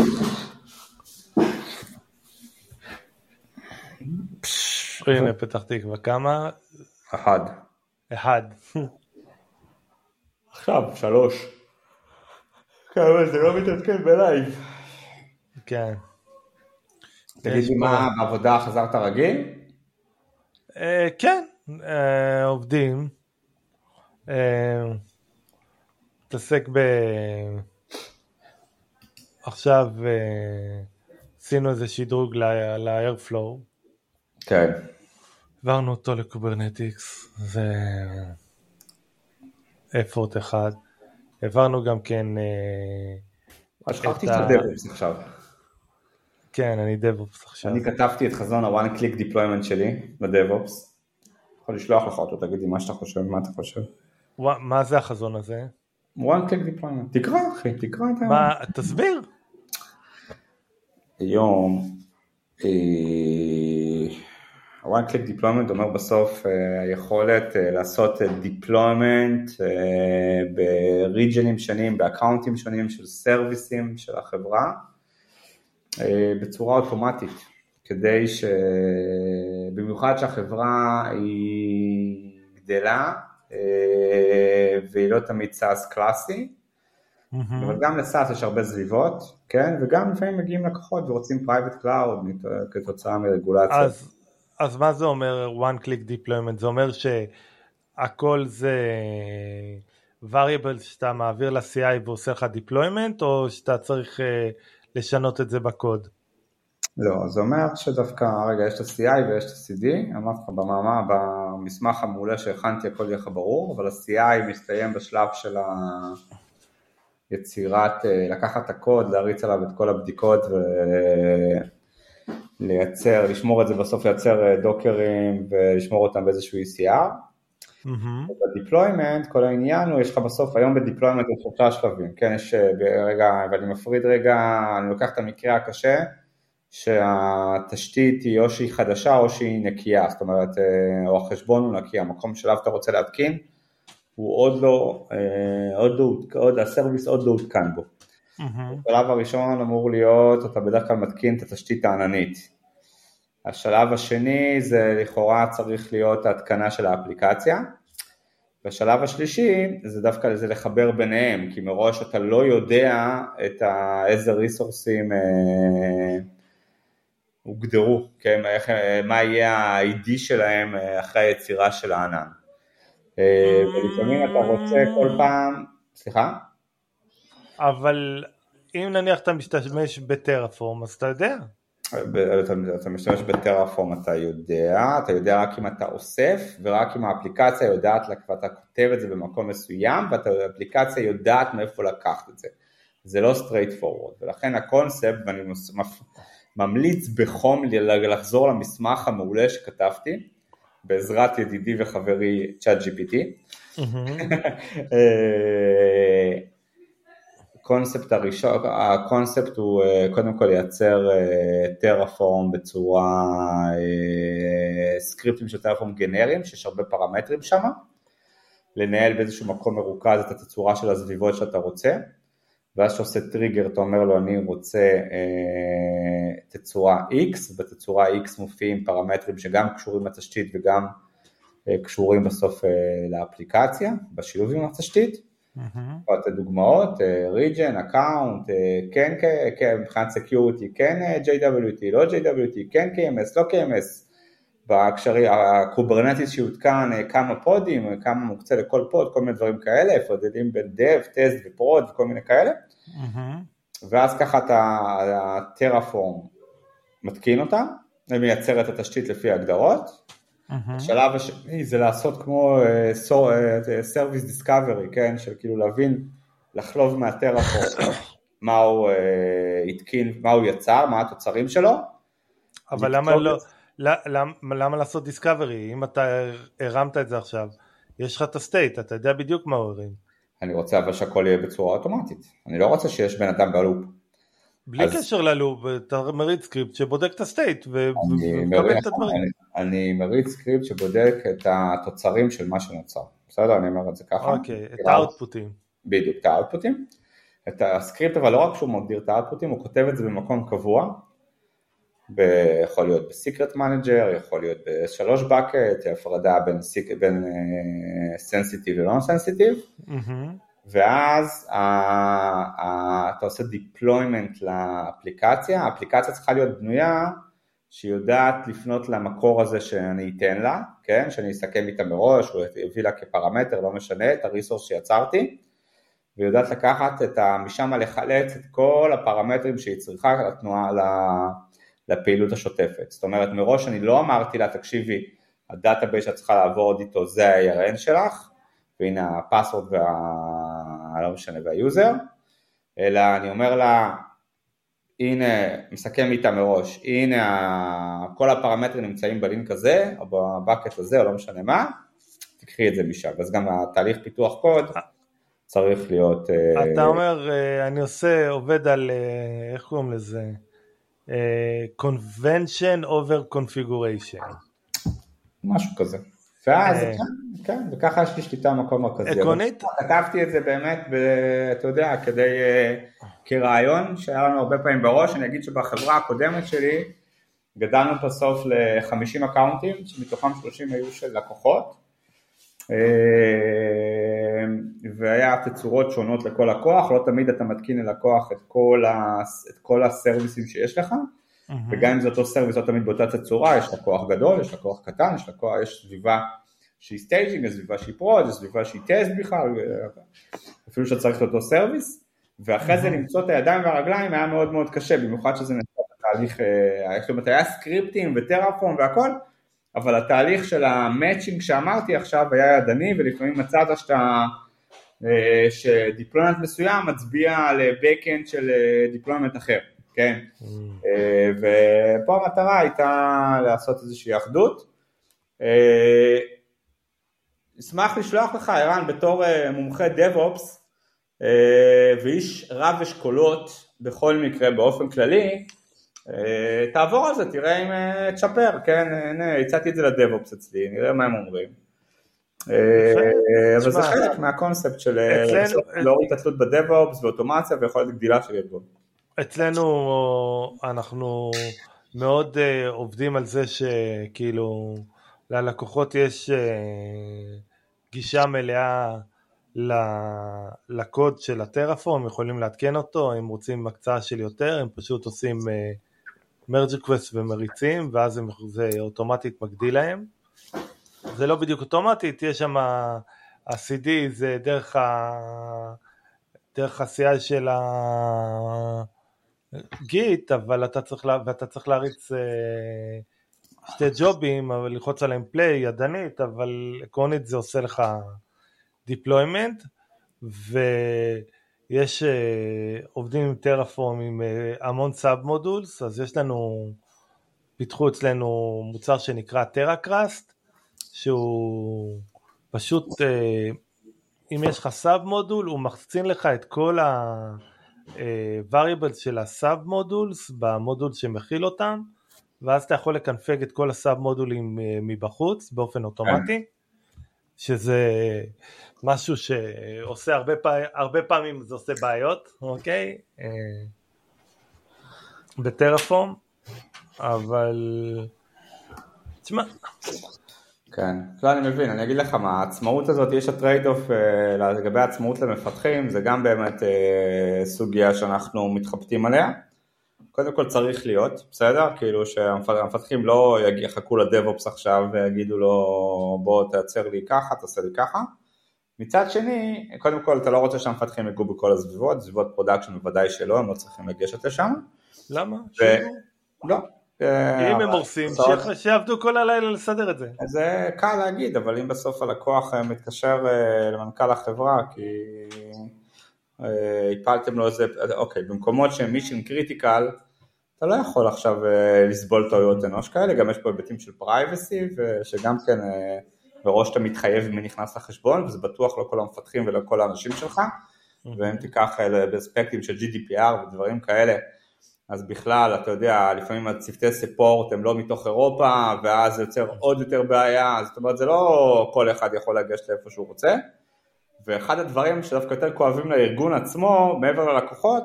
הנה פתח תקווה, כמה? אחד. אחד. עכשיו, שלוש. כמה זה לא מתעדכן בלייב. כן. תגיד לי מה, בעבודה חזרת רגיל? אה, כן, אה, עובדים. אה, מתעסק ב... עכשיו עשינו איזה שדרוג ל-Airflow. כן. העברנו אותו ל Kubernetes, זה effort אחד. העברנו גם כן... אה, שכחתי את ה DevOps עכשיו. כן, אני DevOps עכשיו. אני כתבתי את חזון ה-one click deployment שלי ל-DevOps. יכול לשלוח לך אותו, תגיד לי מה שאתה חושב, מה אתה חושב. מה זה החזון הזה? one click deployment. תקרא אחי, תקרא את ה... מה, תסביר. היום, אה, one click deployment אומר בסוף אה, היכולת אה, לעשות deployment בריג'נים שונים, באקאונטים שונים של סרוויסים של החברה. אה, בצורה אוטומטית, כדי שבמיוחד שהחברה היא גדלה אה, והיא לא תמיד SaaS קלאסי, mm-hmm. אבל גם ל SaaS יש הרבה סביבות, כן, וגם לפעמים מגיעים לקוחות ורוצים private cloud כתוצאה מרגולציה. אז, אז מה זה אומר one click deployment? זה אומר שהכל זה variable שאתה מעביר ל-CI ועושה לך deployment, או שאתה צריך... Uh, לשנות את זה בקוד? לא, זה אומר שדווקא, רגע, יש את ה-CI ויש את ה-CD, אמרתי לך במאמר, במסמך המעולה שהכנתי הכל יהיה לך ברור, אבל ה-CI מסתיים בשלב של היצירת, אה, לקחת את הקוד, להריץ עליו את כל הבדיקות ולייצר, לשמור את זה בסוף, לייצר אה, דוקרים ולשמור אותם באיזשהו ECR. Mm-hmm. ב deployment כל העניין הוא, יש לך בסוף, היום ב deployment יש שלושה שלבים, כן, יש אה, רגע, ואני מפריד רגע, אני לוקח את המקרה הקשה, שהתשתית היא או שהיא חדשה או שהיא נקייה, זאת אומרת, אה, או החשבון הוא נקי, המקום שלו אתה רוצה להתקין, הוא עוד לא, עוד לא, עוד, הסרוויס עוד לא הותקן בו. Mm-hmm. השלב הראשון אמור להיות, אתה בדרך כלל מתקין את התשתית העננית. השלב השני זה לכאורה צריך להיות ההתקנה של האפליקציה. והשלב השלישי זה דווקא לזה לחבר ביניהם, כי מראש אתה לא יודע את ה, איזה ריסורסים אה, הוגדרו, כן, איך, מה יהיה ה-ID שלהם אה, אחרי היצירה של הענן. אה, ולפעמים אתה רוצה כל פעם, סליחה? אבל אם נניח אתה משתמש בטרפורם אז אתה יודע. אתה, אתה משתמש בטרפורם אתה יודע, אתה יודע רק אם אתה אוסף ורק אם האפליקציה יודעת, ואתה כותב את זה במקום מסוים והאפליקציה יודעת מאיפה לקחת את זה. זה לא straight forward ולכן הקונספט ואני ממליץ בחום לחזור למסמך המעולה שכתבתי בעזרת ידידי וחברי צ'אט GPT. <laughs> הקונספט הראשון, הקונספט הוא אה, קודם כל לייצר טרפורם אה, בצורה, אה, סקריפטים של טרפורם גנריים, שיש הרבה פרמטרים שם, לנהל באיזשהו מקום מרוכז את התצורה של הסביבות שאתה רוצה, ואז כשעושה טריגר אתה אומר לו אני רוצה אה, תצורה X, בתצורה X מופיעים פרמטרים שגם קשורים לתשתית וגם אה, קשורים בסוף אה, לאפליקציה, בשילוב עם התשתית, את הדוגמאות, region, account, כן, כן, מבחינת security, כן JWT, לא JWT, כן KMS, לא KMS, בהקשרי, ה Kubernetes שהותקן, כמה פודים, כמה מוקצה לכל פוד, כל מיני דברים כאלה, הפרדות בין dev, test ו prod וכל מיני כאלה, ואז ככה אתה, ה Terraform מתקין אותה, ומייצר את התשתית לפי ההגדרות, Mm-hmm. השלב השני זה לעשות כמו uh, Service Discovery, כן, של כאילו להבין, לחלוב מהטרפורט <coughs> מה הוא uh, התקין, מה הוא יצר, מה התוצרים שלו. אבל למה לא, למה, למה לעשות דיסקאברי? אם אתה הרמת את זה עכשיו, יש לך את הסטייט, אתה יודע בדיוק מה הוא הרים. אני רוצה אבל שהכל יהיה בצורה אוטומטית, אני לא רוצה שיש בן אדם בלופ. בלי אז... קשר ל loop, אתה מריץ סקריפט שבודק את ה state ומקבל את הדברים. אני, אני מריץ סקריפט שבודק את התוצרים של מה שנוצר, בסדר? אני אומר את זה ככה. אוקיי, את האוטפוטים. בדיוק, את האוטפוטים. את הסקריפט אבל לא רק שהוא מגדיר את האוטפוטים, הוא כותב את זה במקום קבוע, ב- יכול להיות ב Secret Manager, יכול להיות ב S3 bucket, הפרדה בין, sensitive ולא sensitive. Mm-hmm. ואז ה, ה, אתה עושה deployment לאפליקציה, האפליקציה צריכה להיות בנויה שהיא יודעת לפנות למקור הזה שאני אתן לה, כן, שאני אסכם איתה מראש, הוא יביא לה כפרמטר, לא משנה, את הריסורס שיצרתי, והיא יודעת לקחת את ה... משם לחלץ את כל הפרמטרים שהיא צריכה לתנועה, לפעילות השוטפת. זאת אומרת, מראש אני לא אמרתי לה, תקשיבי, ה database שאת צריכה לעבוד איתו זה ה-ARN שלך, והנה ה password וה... לא משנה, וה user, אלא אני אומר לה, הנה, מסכם איתה מראש, הנה כל הפרמטרים נמצאים בלינק הזה, או ב bucket הזה, או לא משנה מה, תקחי את זה משם. אז גם התהליך פיתוח קוד צריך להיות... אה, אתה אומר, אה, אני עושה, עובד על, אה, איך קוראים לזה? convention over configuration. משהו כזה. ואז, כן, כן, וככה יש לי שליטה במקום מרכזי. עקרונית? כתבתי את זה באמת, אתה יודע, כדי, כרעיון שהיה לנו הרבה פעמים בראש, אני אגיד שבחברה הקודמת שלי, גדלנו בסוף ל-50 אקאונטים, שמתוכם 30 היו של לקוחות, אה, והיה תצורות שונות לכל לקוח, לא תמיד אתה מתקין ללקוח את כל, ה, את כל הסרוויסים שיש לך, mm-hmm. וגם אם זה אותו service לא תמיד באותה תצורה, יש לקוח גדול, יש לקוח קטן, יש לקוח, יש סביבה שהיא staging, יש סביבה שהיא prod, יש סביבה שהיא טסט בכלל, אפילו שאתה צריך את אותו service, ואחרי זה למצוא את הידיים והרגליים היה מאוד מאוד קשה, במיוחד שזה נעשה בתהליך, זאת היה סקריפטים ו Terraform והכל, אבל התהליך של ה matching שאמרתי עכשיו היה ידני ולפעמים מצאת שאתה, אה, ש deployment מסוים מצביע על backend של deployment אחר, כן? אה, ופה המטרה הייתה לעשות איזושהי אחדות. אה, אשמח לשלוח לך ערן בתור מומחה DevOps ואיש רב אשכולות בכל מקרה באופן כללי, אה, תעבור על זה, תראה אם אה, תשפר, כן, הצעתי את זה ל DevOps אצלי, נראה מה הם אומרים. אה, אבל זה חלק מהקונספט של להוריד את התלות בדב-אופס ואוטומציה ויכולת גדילה של ארגון. אצלנו אנחנו מאוד עובדים על זה שכאילו ללקוחות יש גישה מלאה לקוד של הטרפורם, יכולים לעדכן אותו, אם רוצים הקצאה של יותר, הם פשוט עושים מרג' קווסט ומריצים, ואז זה אוטומטית מגדיל להם. זה לא בדיוק אוטומטית, יש שם, ה-CD זה דרך ה... דרך ה-CI של הגיט, אבל אתה צריך, לה... ואתה צריך להריץ אה, שתי ג'ובים, אבל ללחוץ עליהם פליי ידנית, אבל עקרונית זה עושה לך deployment, ו... יש uh, עובדים עם טרפורם עם uh, המון סאב מודולס, אז יש לנו, פיתחו אצלנו מוצר שנקרא Terra Crust, שהוא פשוט, uh, אם יש לך sub מודול, הוא מחצין לך את כל ה-variables של ה-sub modules במודול שמכיל אותם, ואז אתה יכול לקנפג את כל ה-sub מודולים מבחוץ באופן אוטומטי. שזה משהו שעושה הרבה, פעמים, הרבה פעמים זה עושה בעיות, אוקיי? אה, ב-Terraform, אבל תשמע. כן, לא אני מבין, אני אגיד לך מה, העצמאות הזאת, יש ה-trade off אה, לגבי העצמאות למפתחים, זה גם באמת אה, סוגיה שאנחנו מתחבטים עליה. קודם כל צריך להיות, בסדר? כאילו שהמפתחים לא יחכו ל-DevOps עכשיו ויגידו לו בוא תייצר לי ככה, תעשה לי ככה. מצד שני, קודם כל אתה לא רוצה שהמפתחים יגעו בכל הסביבות, סביבות production בוודאי שלא, הם לא צריכים לגשת לשם. למה? ו... לא. אם הם הורסים, שיעבדו כל הלילה לסדר את זה. זה קל להגיד, אבל אם בסוף הלקוח אה, מתקשר אה, למנכ"ל החברה כי אה, הפלתם לו איזה, אוקיי, במקומות שהם mission critical, אתה לא יכול עכשיו אה, לסבול טעויות אנוש כאלה, גם יש פה היבטים של privacy, שגם כן מראש אתה מתחייב מי נכנס לחשבון, וזה בטוח לא כל המפתחים ולא כל האנשים שלך, ואם תיקח באספקטים של GDPR ודברים כאלה, אז בכלל, אתה יודע, לפעמים הצוותי support הם לא מתוך אירופה, ואז זה יוצר עוד יותר בעיה, זאת אומרת, זה לא כל אחד יכול לגשת לאיפה שהוא רוצה. ואחד הדברים שדווקא יותר כואבים לארגון עצמו, מעבר ללקוחות,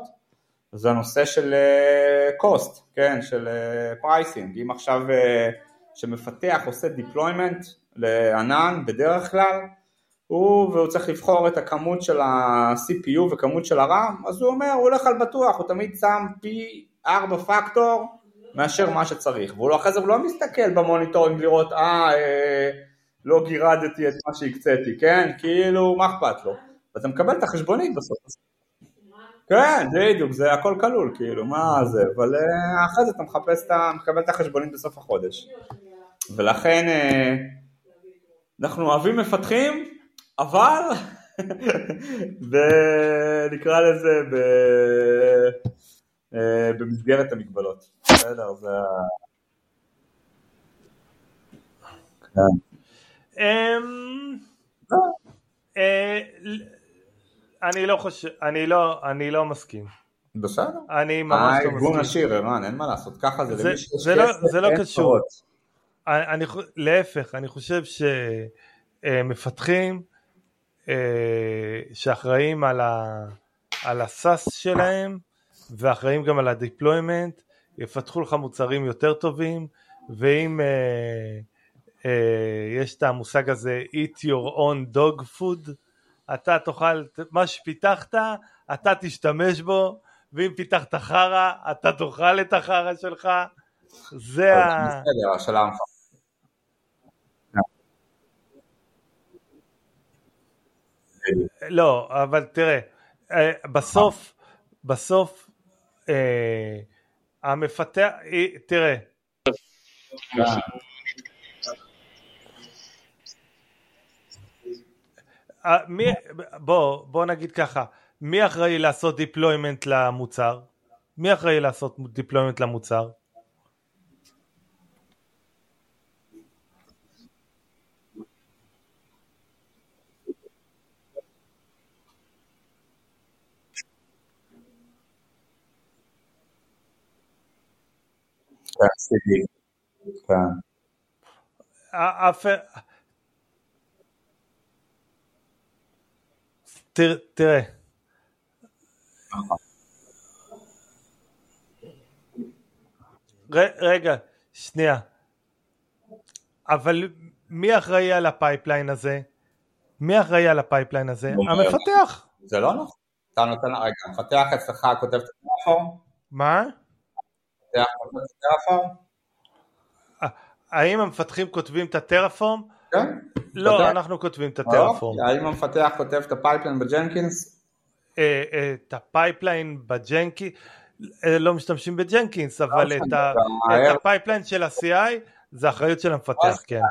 זה הנושא של uh, cost, כן, של pricing. Uh, אם עכשיו uh, שמפתח עושה deployment לענן בדרך כלל, הוא והוא צריך לבחור את הכמות של ה-CPU וכמות של ה-RAM, אז הוא אומר, הוא הולך על בטוח, הוא תמיד שם פי 4 פקטור מאשר מה שצריך, והוא לא, אחרי זה הוא לא מסתכל ב-monitoring לראות, אה, אה לא גירדתי את מה שהקציתי, כן? כאילו, מה אכפת לו? ואתה מקבל את החשבונית בסוף. כן, בדיוק, זה הכל כלול, כאילו, מה זה, אבל אה, אחרי זה אתה מחפש, אתה מקבל את החשבונית בסוף החודש. ולכן אה, אנחנו אוהבים מפתחים, אבל <laughs> נקרא לזה ב... אה, במסגרת המגבלות. בסדר, זה ה... אמ, אני לא חושב, אני לא, אני לא מסכים. בסדר. אני ממש לא מסכים. הארגון עשיר, ערן, אין מה לעשות, ככה זה, למי שיש לא, זה לא קשור. אני, להפך, אני חושב שמפתחים אה, שאחראים על ה-SaaS שלהם ואחראים גם על ה-deployment, יפתחו לך מוצרים יותר טובים, ואם אה, אה, יש את המושג הזה eat your own dog food, אתה תאכל, מה שפיתחת, אתה תשתמש בו, ואם פיתחת חרא, אתה תאכל את החרא שלך, זה ה... בסדר, השאלה לא, אבל תראה, אה, בסוף, בסוף, אה, המפתח, אה, תראה, מי, בוא, בוא נגיד ככה, מי אחראי לעשות deployment למוצר? מי אחראי לעשות deployment למוצר? כן. תראה. רגע, שנייה. אבל מי אחראי על ה-pipeline הזה? מי אחראי על ה-pipeline הזה? המפתח. זה לא נכון. אתה נותן, רגע, המפתח אצלך כותב את ה-Terraform? מה? האם המפתחים כותבים את ה-Terraform? כן. לא, אנחנו כותבים את ה-Terraform. האם המפתח כותב את ה-pipeline ב-Jenkins? אה, אה, את ה-pipeline ב-Jenkins, אה, לא משתמשים ב-Jenkins, אבל את ה-pipeline של ה-CI זה אחריות של המפתח, כן.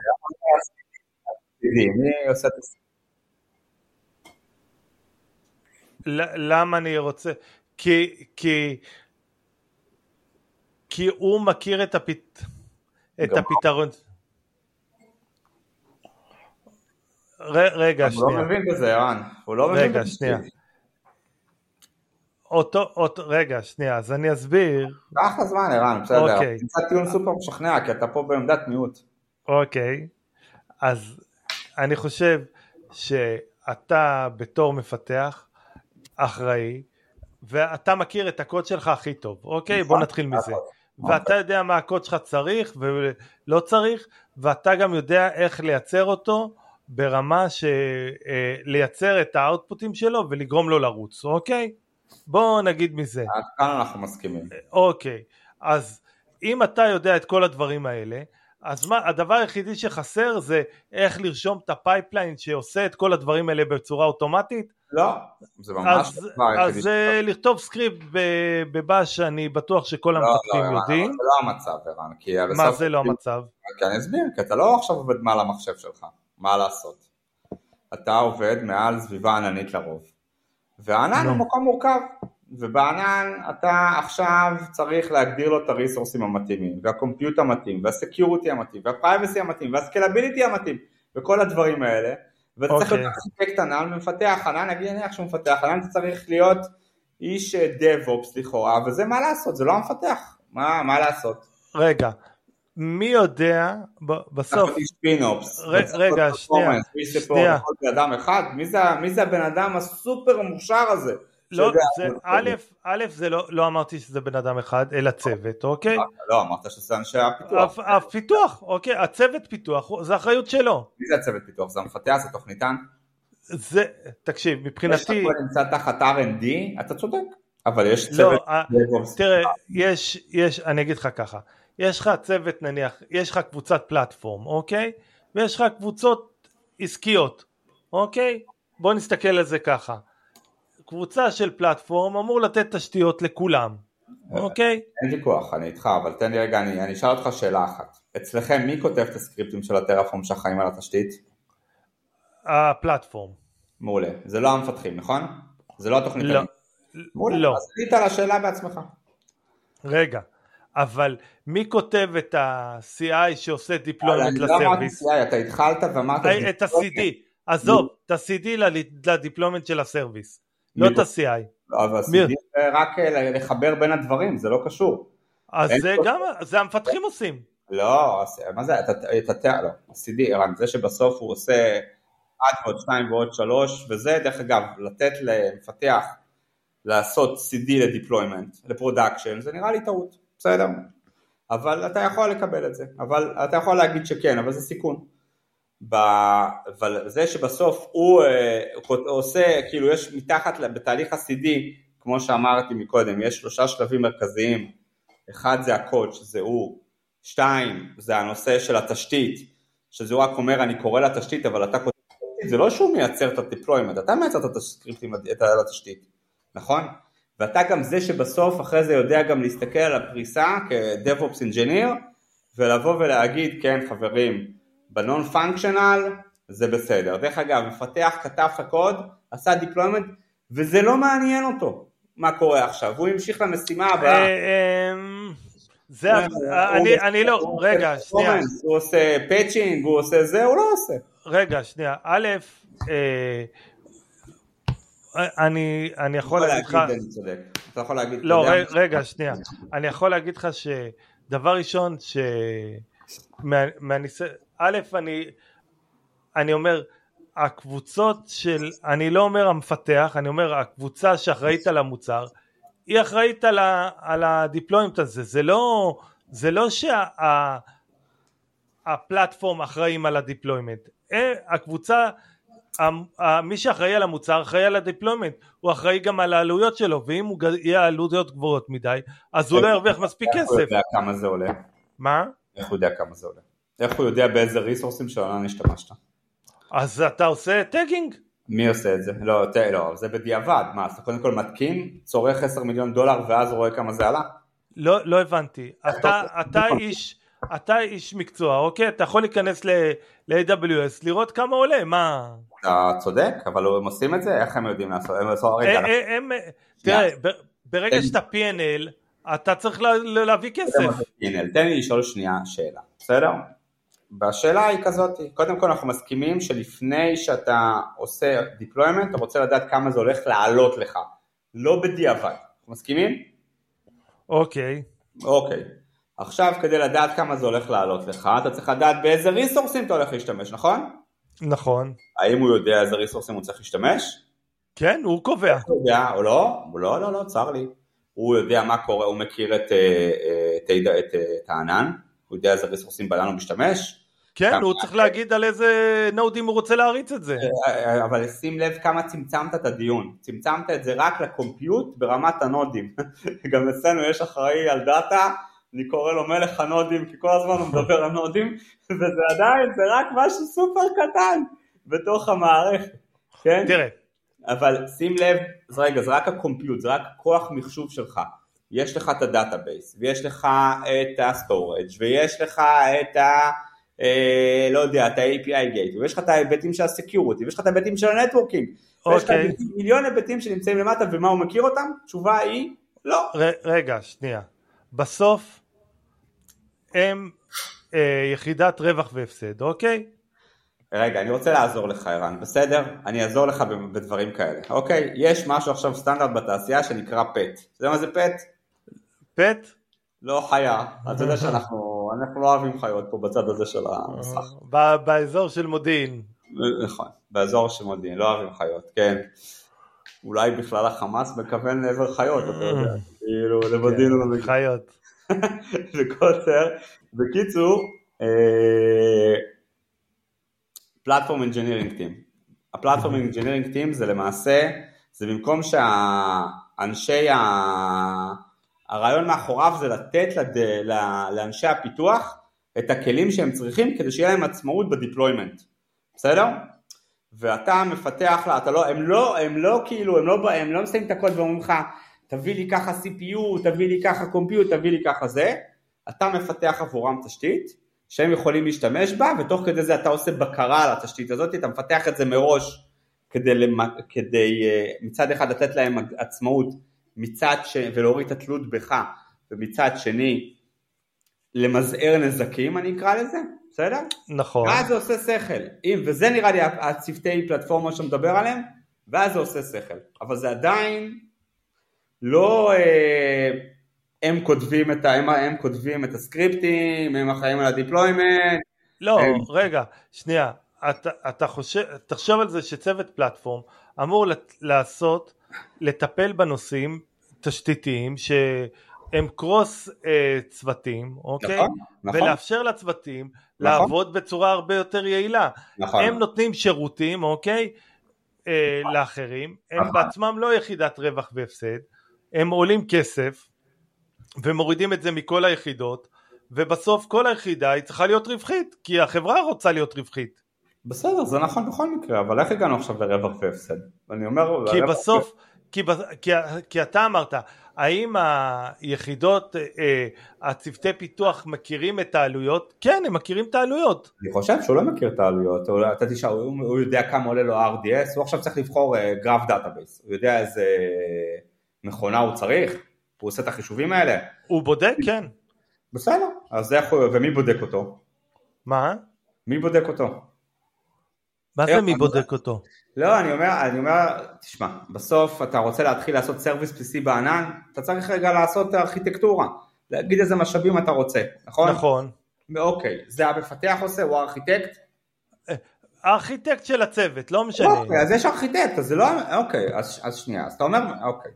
למה אני רוצה? כי, כי, הוא מכיר את, הפת... את הפתרון. רגע, שנייה. הוא לא מבין בזה, ערן. הוא לא מבין בזה. שנייה. אותו, אותו, רגע, שנייה, אז אני אסביר. קח זמן, ערן, בסדר. אוקיי. נמצא טיעון סופר משכנע, כי אתה פה בעמדת מיעוט. אוקיי, אז אני חושב שאתה בתור מפתח אחראי, ואתה מכיר את הקוד שלך הכי טוב, אוקיי? בוא נכון, נתחיל מזה. ואתה יודע מה הקוד שלך צריך ולא צריך, ואתה גם יודע איך לייצר אותו ברמה של אה, את ה-output ים שלו ולגרום לו לרוץ, אוקיי? בואו נגיד מזה. עד כאן אנחנו מסכימים. אוקיי, אז אם אתה יודע את כל הדברים האלה, אז מה, הדבר היחידי שחסר זה איך לרשום את ה-pipeline שעושה את כל הדברים האלה בצורה אוטומטית? לא, זה ממש אז, אז ש... אה, לכתוב סקריפט ב-Bash, אני בטוח שכל לא, המפתחים לא, יודעים. זה לא המצב, ערן. כי מה זה לא המצב? כי אני אסביר, כי אתה לא עכשיו עובד מעל המחשב שלך. מה לעשות. אתה עובד מעל סביבה עננית לרוב. והענן הוא מקום מורכב, ובענן אתה עכשיו צריך להגדיר לו את ה-resource ים המתאימים, וה-compute המתאים, וה-security המתאים, וה-privacy המתאים, וה-scalability המתאים, וכל הדברים האלה, ואתה okay. צריך להיות ארכיטקט ענן ומפתח ענן, נגיד נניח שהוא מפתח ענן, אתה צריך להיות איש דב-אופס לכאורה, וזה מה לעשות, זה לא המפתח, מה, מה לעשות? רגע, מי יודע בסוף, רגע שנייה, שנייה, אדם אחד, מי זה הבן אדם הסופר מוכשר הזה? לא, זה, א', א', זה לא, לא אמרתי שזה בן אדם אחד, אלא צוות, אוקיי? לא, אמרת שזה אנשי הפיתוח. הפיתוח, אוקיי, הצוות פיתוח, זה אחריות שלו. מי זה הצוות פיתוח? זה המפתח, זה תוכניתן? זה, תקשיב, מבחינתי... יש לך נמצא תחת R&D, אתה צודק, אבל יש צוות... לא, תראה, יש, יש, אני אגיד לך ככה, יש לך צוות נניח, יש לך קבוצת פלטפורם, אוקיי? ויש לך קבוצות עסקיות, אוקיי? בוא נסתכל על זה ככה. קבוצה של פלטפורם אמור לתת תשתיות לכולם, אוקיי? אין ויכוח, אני איתך, אבל תן לי רגע, אני, אני אשאל אותך שאלה אחת. אצלכם מי כותב את הסקריפטים של ה-Terraform שאחראים על התשתית? ה-platform. מעולה. זה לא המפתחים, נכון? זה לא התוכנית. לא. מעולה. לא. אז ענית על השאלה בעצמך. רגע, אבל מי כותב את ה-CI שעושה אבל deployment אני לא אמרתי ל-service? CI, אתה התחלת ואמרת... אה, את ה-CD, עזוב, את ה-CD ל-deployment של ה-service, לא את ה-CI. אבל? CD זה רק לחבר בין הדברים, זה לא קשור. אז זה גם, זה המפתחים עושים. לא, מה זה, את ה-. לא, ה-CD, ערן, זה שבסוף הוא עושה עד ועוד שתיים ועוד שלוש, וזה דרך אגב, לתת למפתח לעשות CD ל-deployment, ל-production, זה נראה לי טעות, בסדר. אבל אתה יכול לקבל את זה, אבל אתה יכול להגיד שכן, אבל זה סיכון. ב... זה שבסוף הוא אה, הוא עושה, כאילו יש מתחת, בתהליך ה-CD, כמו שאמרתי מקודם, יש שלושה שלבים מרכזיים, אחד זה הקוד, שזה הוא, שתיים, זה הנושא של התשתית, שזה הוא רק אומר אני קורא לתשתית, אבל אתה כותב זה לא שהוא מייצר את ה-deployment, אתה מייצר את הסקריפטים לתשתית, נכון? ואתה גם זה שבסוף אחרי זה יודע גם להסתכל על הפריסה כ-DevOps Engineer ולבוא ולהגיד כן חברים ב non-functional זה בסדר. דרך אגב מפתח כתב את הקוד עשה deployment וזה לא מעניין אותו מה קורה עכשיו הוא המשיך למשימה הבאה. אה, אמ, זה, הוא אני- לא, רגע, שנייה, הוא עושה patching הוא עושה זה הוא לא עושה. רגע, שנייה, א', אה, אני אני יכול להגיד לך. אתה יכול להגיד. לא, רגע, שנייה, אני יכול להגיד לך שדבר ראשון, ש... א', אני, אני אומר, הקבוצות של, אני לא אומר המפתח, אני אומר הקבוצה שאחראית על המוצר, היא אחראית על, ה, על ה deployment הזה, זה לא, זה לא שה platform אחראים על ה deployment, אה, הקבוצה, מי שאחראי על המוצר אחראי על ה deployment, הוא אחראי גם על העלויות שלו, ואם הוא יהיה עלויות גבוהות מדי, אז הוא לא ירוויח מספיק איך הוא כסף. יודע כמה זה עולה? מה? איך הוא יודע כמה זה עולה? איך הוא יודע באיזה ריסורסים של ענן השתמשת? אז אתה עושה tagging? מי עושה את זה? לא, ת, לא, זה בדיעבד, מה, אז אתה קודם כל מתקין, צורך 10 מיליון דולר ואז רואה כמה זה עלה? לא, לא הבנתי. אתה, אתה איש, אתה איש מקצוע, אוקיי? אתה יכול להיכנס ל-AWS, לראות כמה עולה, מה? אתה צודק, אבל הם עושים את זה? איך הם יודעים לעשות? הם עושים, רגע, אה, אה, הם, תראה, ברגע שאתה P&L, אתה צריך לה- לה- להביא כסף. תן לי לשאול שנייה שאלה, בסדר? והשאלה היא כזאת, קודם כל אנחנו מסכימים שלפני שאתה עושה deployment, אתה רוצה לדעת כמה זה הולך לעלות לך, לא בדיעבד, מסכימים? אוקיי. אוקיי. עכשיו כדי לדעת כמה זה הולך לעלות לך, אתה צריך לדעת באיזה ריסורסים אתה הולך להשתמש, נכון? נכון. האם הוא יודע איזה ריסורסים הוא צריך להשתמש? כן, הוא קובע. הוא יודע, או לא? לא, לא, לא, צר לי. הוא יודע מה קורה, הוא מכיר את, אה, אה, את, את, את, את הענן, הוא יודע איזה ריסורסים בענן הוא משתמש, כן, הוא צריך להגיד על איזה נודים הוא רוצה להריץ את זה. אה, אבל שים לב כמה צמצמת את הדיון, צמצמת את זה רק ל compute ברמת הנודים. <laughs> גם אצלנו יש אחראי על דאטה, אני קורא לו מלך הנודים, כי כל הזמן הוא מדבר על נודים, <laughs> וזה עדיין, זה רק משהו סופר קטן בתוך המערכת, כן? תראה, אבל שים לב, אז רגע, זה רק ה compute, זה רק כוח מחשוב שלך. יש לך את ה database, ויש לך את ה storage ויש לך את ה... אה, לא יודע, את ה- API gate, ויש לך את ההיבטים של ה security, ויש לך את ההיבטים של ה networking, ויש לך. מיליון היבטים שנמצאים למטה, ומה הוא מכיר אותם? התשובה היא לא. ר- רגע, שנייה. בסוף הם אה, יחידת רווח והפסד, אוקיי? רגע, אני רוצה לעזור לך ערן, בסדר? אני אעזור לך בדברים כאלה, אוקיי? יש משהו עכשיו סטנדרט בתעשייה שנקרא פט. אתה יודע מה זה פט? פט? לא חיה. אתה יודע שאנחנו אנחנו לא אוהבים חיות פה בצד הזה של המסך. ב- באזור של מודיעין. נכון, באזור של מודיעין, לא אוהבים חיות, כן. אולי בכלל החמאס מכוון לעבר חיות, אתה יודע, כאילו למודיעין הוא לא. חיות. <laughs> בקוצר. בקיצור, platform engineering team. ה platform engineering team זה למעשה, זה במקום שהאנשי, ה- הרעיון מאחוריו זה לתת לד... לאנשי הפיתוח את הכלים שהם צריכים כדי שיהיה להם עצמאות ב deployment, בסדר? ואתה מפתח לה, אתה לא, הם לא, הם לא כאילו, הם לא, הם לא מסיימים את הקוד ואומרים לך, תביא לי ככה CPU, תביא לי ככה קומפיוט, תביא לי ככה זה, אתה מפתח עבורם תשתית שהם יכולים להשתמש בה, ותוך כדי זה אתה עושה בקרה על התשתית הזאת, אתה מפתח את זה מראש כדי. כדי אה, מצד אחד לתת להם עצמאות מצד ש... ולהוריד את התלות בך, ומצד שני למזער נזקים אני אקרא לזה, בסדר? נכון. ואז זה עושה שכל, אם, וזה נראה לי הצוותי פלטפורמה שאתה מדבר עליהם, ואז זה עושה שכל, אבל זה עדיין לא אה, הם כותבים את, הם, הם כותבים את הסקריפטים, הם אחראים על ה deployment. לא, הם... רגע, שנייה, אתה, אתה חושב, תחשוב על זה שצוות platform אמור לעשות, לטפל בנושאים תשתיתיים שהם cross אה, צוותים, אוקיי? נכון, נכון. ולאפשר לצוותים נכון. לעבוד בצורה הרבה יותר יעילה. נכון. הם נותנים שירותים, אוקיי? אה, נכון. לאחרים, הם נכון. בעצמם לא יחידת רווח והפסד, הם עולים כסף ומורידים את זה מכל היחידות ובסוף כל היחידה היא צריכה להיות רווחית כי החברה רוצה להיות רווחית. בסדר זה נכון בכל מקרה אבל איך הגענו עכשיו לרווח והפסד? אני אומר כי בסוף כי, כי, כי אתה אמרת האם היחידות, אה, הצוותי פיתוח מכירים את העלויות? כן, הם מכירים את העלויות. אני חושב שהוא לא מכיר את העלויות, הוא, אתה תשאל, הוא, הוא יודע כמה עולה לו RDS, הוא עכשיו צריך לבחור graph uh, database, הוא יודע איזה מכונה הוא צריך, הוא עושה את החישובים האלה. הוא בודק, כן. בסדר, אז זה יכול, ומי בודק אותו? מה? מי בודק אותו? מה זה מי בודק אותו? לא, אני אומר, אני אומר, תשמע, בסוף אתה רוצה להתחיל לעשות service בסיסי בענן, אתה צריך רגע לעשות ארכיטקטורה, להגיד איזה משאבים אתה רוצה, נכון? נכון. אוקיי, זה המפתח עושה, הוא הארכיטקט? הארכיטקט של הצוות, לא משנה. אוקיי, אז יש ארכיטקט, אז זה לא, אוקיי, אז, אז שנייה, אז אתה אומר, אוקיי.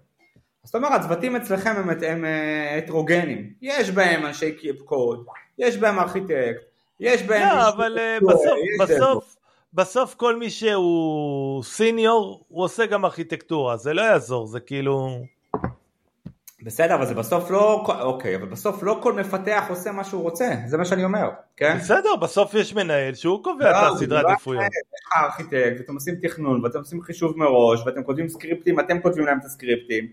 אז אתה אומר, הצוותים אצלכם הם, הם אה, הטרוגנים, יש בהם אנשי קוד, יש בהם ארכיטקט, יש בהם... לא, אבל אה, בסוף, בסוף, בסוף כל מי שהוא סיניור, הוא עושה גם ארכיטקטורה, זה לא יעזור, זה כאילו... בסדר, אבל זה בסוף לא, אוקיי, אבל בסוף לא כל מפתח עושה מה שהוא רוצה, זה מה שאני אומר, כן? בסדר, בסוף יש מנהל שהוא קובע לא, את הסדרת עדיפויות. יש לך ארכיטקט, ואתם עושים תכנון, ואתם עושים חישוב מראש, ואתם כותבים סקריפטים, אתם כותבים להם את הסקריפטים,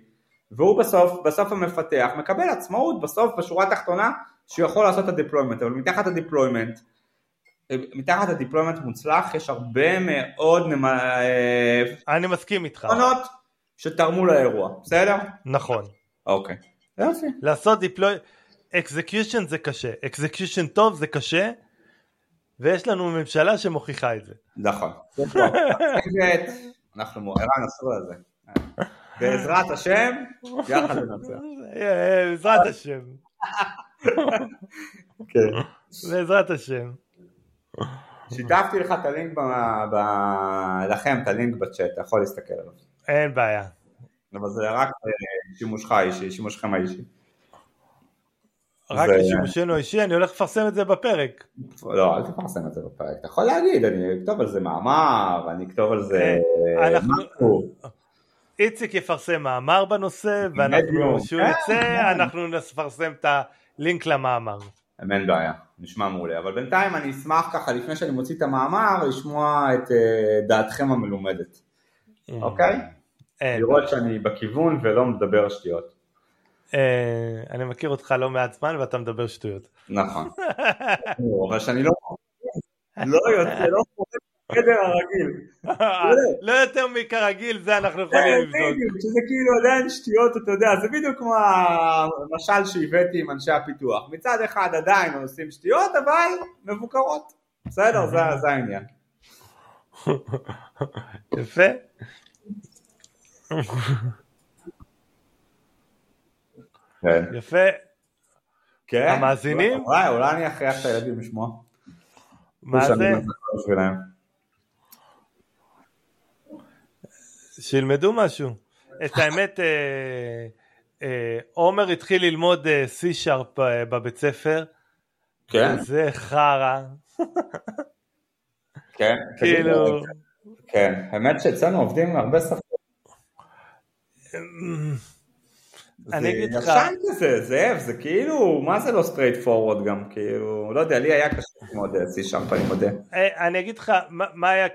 והוא בסוף, בסוף המפתח מקבל עצמאות בסוף בשורה התחתונה שהוא יכול לעשות את ה deployment, אבל מתחת ה deployment מתחת ה deployment מוצלח יש הרבה מאוד נמה... אני מסכים איתך. שתרמו לאירוע, בסדר? נכון. אוקיי. יופי. לעשות deploy... execution זה קשה, execution טוב זה קשה, ויש לנו ממשלה שמוכיחה את זה. נכון. <laughs> אנחנו ערן עשו על זה. בעזרת השם, יחד ננצח. בעזרת השם. <laughs> כן. בעזרת השם. שיתפתי לך את הלינק לכם, את הלינק בצ'אט, אתה יכול להסתכל עליו. אין בעיה. אבל זה רק שימושך האישי, שימושכם האישי. רק לשימושנו האישי, אני הולך לפרסם את זה בפרק. לא, אל תפרסם את זה בפרק. אתה יכול להגיד, אני אכתוב על זה מאמר, אני אכתוב על זה משהו. איציק יפרסם מאמר בנושא, ואנחנו, כשהוא כן. יצא, אנחנו נפרסם את הלינק למאמר. אין בעיה, נשמע מעולה, אבל בינתיים אני אשמח ככה, לפני שאני מוציא את המאמר, לשמוע את אה, דעתכם המלומדת, mm. אוקיי? לראות שאני בכיוון ולא מדבר שטויות. אה, אני מכיר אותך לא מעט זמן ואתה מדבר שטויות. נכון, <laughs> אבל שאני לא... לא יוצא, לא חדר הרגיל. <laughs> לא יותר מכרגיל, זה אנחנו יכולים כן, לבדוק. שזה כאילו עדיין שטויות, אתה יודע, זה בדיוק כמו המשל שהבאתי עם אנשי הפיתוח. מצד אחד עדיין עושים שטויות, אבל מבוקרות. בסדר, זה <laughs> העניין. <laughs> יפה. כן. יפה. כן? המאזינים? אולי אני אכריח את הילדים לשמוע. מה זה? שילמדו משהו. את האמת, אה, אה, עומר התחיל ללמוד C-Sharp אה, בבית ספר. כן. זה חרא. כן. כאילו... כן, האמת שאצלנו עובדים הרבה שפות. אני אגיד לך... זה ישן כזה, זאב, זה כאילו, מה זה לא straight forward גם, כאילו, לא יודע, לי היה קשה ללמוד C-Sharp, אני מודה. אני אגיד לך, מה היה...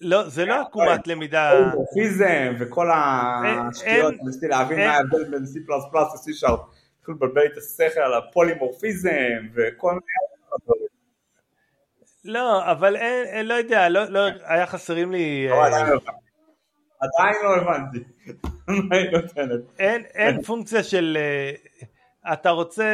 לא, זה לא עקומת למידה. פולימורפיזם וכל השטויות, ניסיתי להבין מה ההבדל בין C++ ל-C שרפ. התחילו לבלבל את השכל על הפולימורפיזם וכל מיני... לא, אבל אין, לא יודע, לא, לא, היה חסרים לי... לא, עדיין לא הבנתי. מה היא נותנת? אין פונקציה של... אתה רוצה...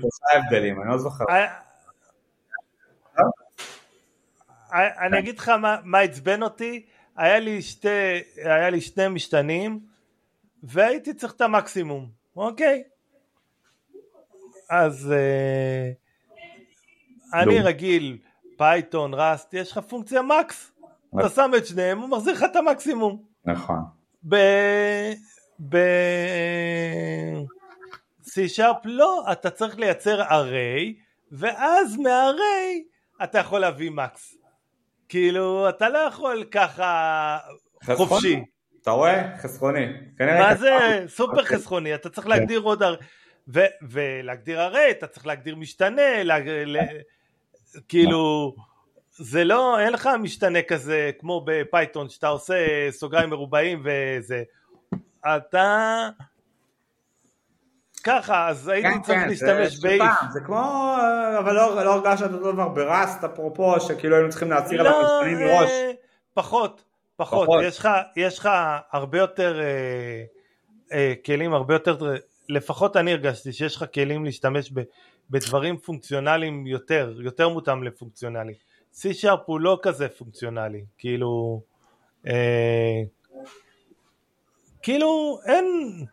שלושה הבדלים, אני לא זוכר. אני אגיד לך מה עצבן אותי, היה לי שתי, היה לי שני משתנים והייתי צריך את המקסימום, אוקיי? אז אה, אני רגיל, Python, Rust, יש לך פונקציה max, אתה שם את שניהם, הוא מחזיר לך את המקסימום. נכון. ב... C-Sharp לא, אתה צריך לייצר array, ואז מה array אתה יכול להביא max. כאילו, אתה לא יכול ככה חופשי. אתה רואה? חסכוני. מה זה סופר חסכוני, אתה צריך להגדיר עוד, ולהגדיר array, אתה צריך להגדיר משתנה, כאילו, זה לא, אין לך משתנה כזה כמו ב Python שאתה עושה סוגריים מרובעים וזה. אתה ככה, אז הייתי כן, צריך כן, להשתמש באיף. זה כמו, אבל לא, לא הרגשת אותו דבר בראסט אפרופו, שכאילו היינו צריכים להצהיר עליו משתנים לא, מראש. פחות, פחות, פחות. יש, לך, יש לך הרבה יותר אה, אה, כלים, הרבה יותר, לפחות אני הרגשתי שיש לך כלים להשתמש ב, בדברים פונקציונליים יותר, יותר מותאם לפונקציונלי. C-Sharp הוא לא כזה פונקציונלי, כאילו, אה, כאילו אין, אה,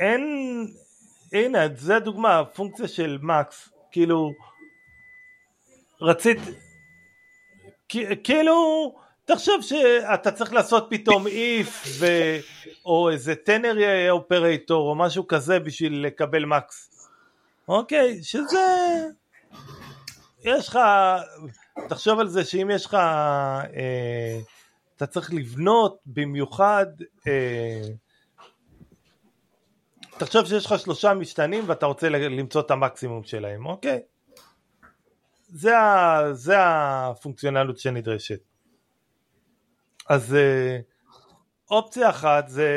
אין, הנה זה דוגמה, פונקציה של מקס, כאילו רצית, כאילו תחשוב שאתה צריך לעשות פתאום if ו, או איזה טנרי אופרטור או משהו כזה בשביל לקבל מקס, אוקיי, שזה, יש לך, תחשוב על זה שאם יש לך, אה, אתה צריך לבנות במיוחד אה, תחשוב שיש לך שלושה משתנים ואתה רוצה למצוא את המקסימום שלהם, אוקיי? זה, ה, זה הפונקציונליות שנדרשת. אז אה, אופציה אחת זה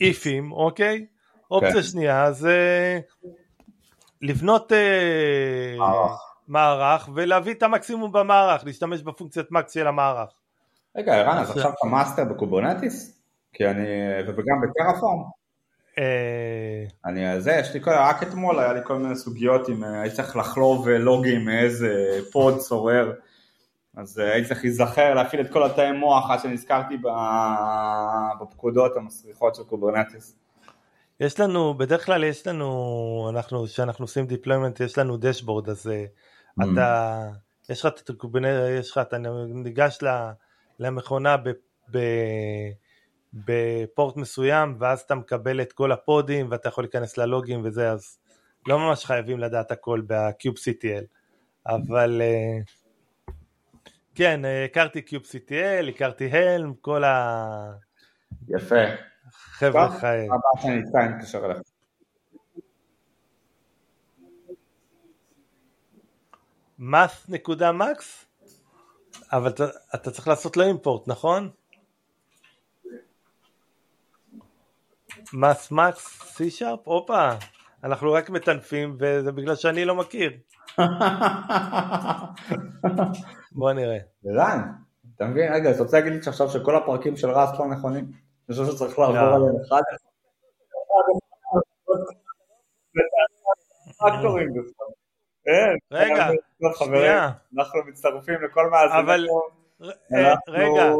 איפים, אוקיי? אופציה okay. כן. שנייה זה לבנות אה, מערך. מערך ולהביא את המקסימום במערך, להשתמש בפונקציית max של המערך. רגע, ערן, אז עכשיו אתה master ב Kubernetes? כי אני, וגם ב Terraform? אה, אני זה, יש לי כל, רק אתמול היה לי כל מיני סוגיות אם אה, הייתי צריך לחלוב אה, לוגים מאיזה פוד צורר, אז הייתי צריך להיזכר להפעיל את כל התאי מוח עד שנזכרתי בפקודות המסריחות של Kubernetes. יש לנו, בדרך כלל יש לנו, אנחנו, כשאנחנו עושים deployment יש לנו dashboard, אז mm. אתה, יש לך את ה Kubernetes, יש לך, אתה ניגש למכונה ב... ב בפורט מסוים ואז אתה מקבל את כל הפודים ואתה יכול להיכנס ללוגים וזה אז לא ממש חייבים לדעת הכל ב-kube אבל אה, כן הכרתי Cube הכרתי הלם כל ה... יפה חבר'ה חיים. מס נקודה מקס? אבל אתה, אתה צריך לעשות לו אימפורט נכון? מס מקס סי שרפ? הופה, אנחנו רק מטנפים וזה בגלל שאני לא מכיר. <laughs> בוא נראה. ערן, אתה מבין? רגע, אתה רוצה להגיד לי שעכשיו שכל הפרקים של רס לא נכונים? אני חושב שצריך לעבור לא. עליהם אחד רגע, שנייה. אנחנו מצטרפים לכל מאזינים. אבל, רגע.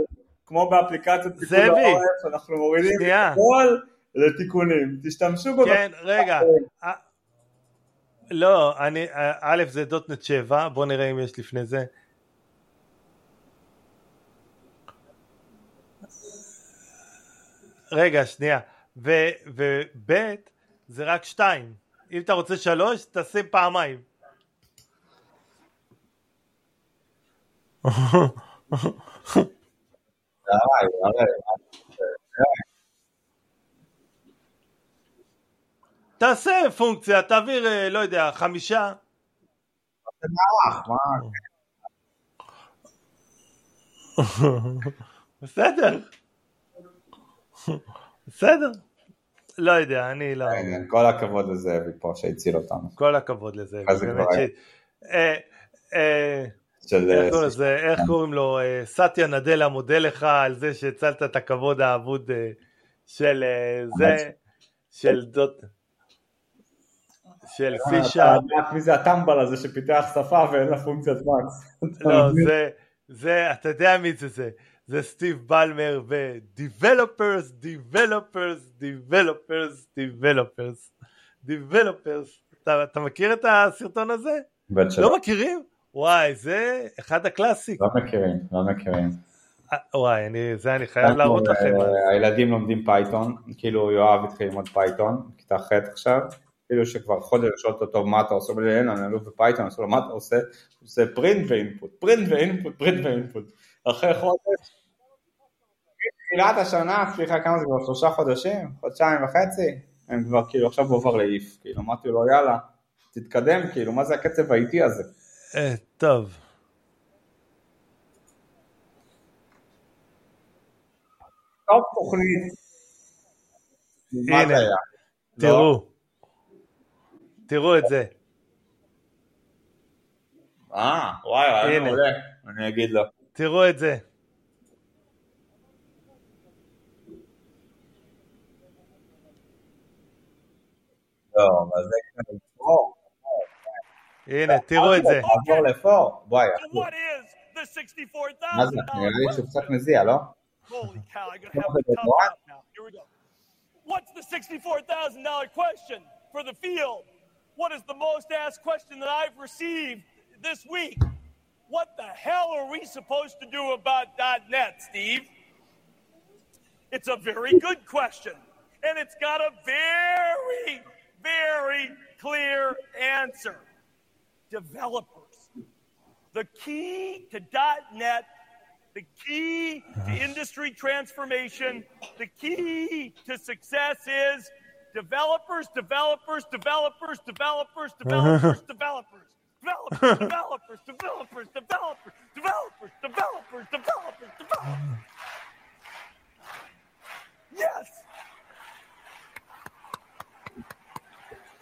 כמו באפליקציות פיקוד העורף, אנחנו מורידים את כל לתיקונים, תשתמשו בו. כן, רגע. אה, לא, אני, אה, א' זה דוטנט 7, בוא נראה אם יש לפני זה. רגע, שנייה. וב' זה רק שתיים. אם אתה רוצה שלוש, תעשה פעמיים. <laughs> <laughs> תעשה פונקציה, תעביר, אה, לא יודע, חמישה. בסדר. בסדר. לא יודע, אני לא... כל הכבוד לזאבי פה שהציל אותנו. כל הכבוד לזאבי. אה, אה, איך קוראים לו? סטיה נדלה מודה לך על זה שהצלת את הכבוד האבוד של זה, של דות... של פישה. מי זה הטמבל הזה שפיתח שפה ואין לה פונקציית מקס. לא, זה, אתה יודע מי זה זה. זה סטיב בלמר ו-Developers, Developers, Developers, Developers, Developers. אתה, אתה מכיר את הסרטון הזה? בטח לא מכירים? וואי, זה אחד הקלאסיק. לא מכירים, לא מכירים. אה, וואי, אני, זה אני חייב להראות לכם. אה, הילדים לומדים Python, כאילו יואב התחיל ללמוד Python, כיתה ח' עכשיו, כאילו שכבר חודש שואל אותו מה אתה עושה, אין, אני אלוף ב Python, אני עושה לו מה אתה עושה, הוא עושה print ו input, print ו input, print ו input. אחרי חודש, מתחילת השנה, סליחה כמה זה כבר שלושה חודשים, חודשיים וחצי, הם כבר כאילו עכשיו הוא עובר ל if, כאילו אמרתי לו יאללה, תתקדם, כאילו מה זה הקצב האיטי הזה? אה, טוב. טוב תוכנית. הנה, תראו. תראו את זה. אה, וואי, רעיון מעולה, אני אגיד לו. תראו את זה. לא, אבל זה. הנה, תראו את זה. עבור לפור, וואי. מה זה, נראה לי שהוא קצת מזיע, לא? <laughs> What's the $64,000 question for the field? What is the most asked question that I've received this week? What the hell are we supposed to do about .NET, Steve? It's a very good question, and it's got a very very clear answer. Developers. The key to .NET, the key to industry transformation, the key to success is developers, developers, developers, developers, developers, developers. Developers, developers, developers, developers, developers, developers, developers, developers. Yes.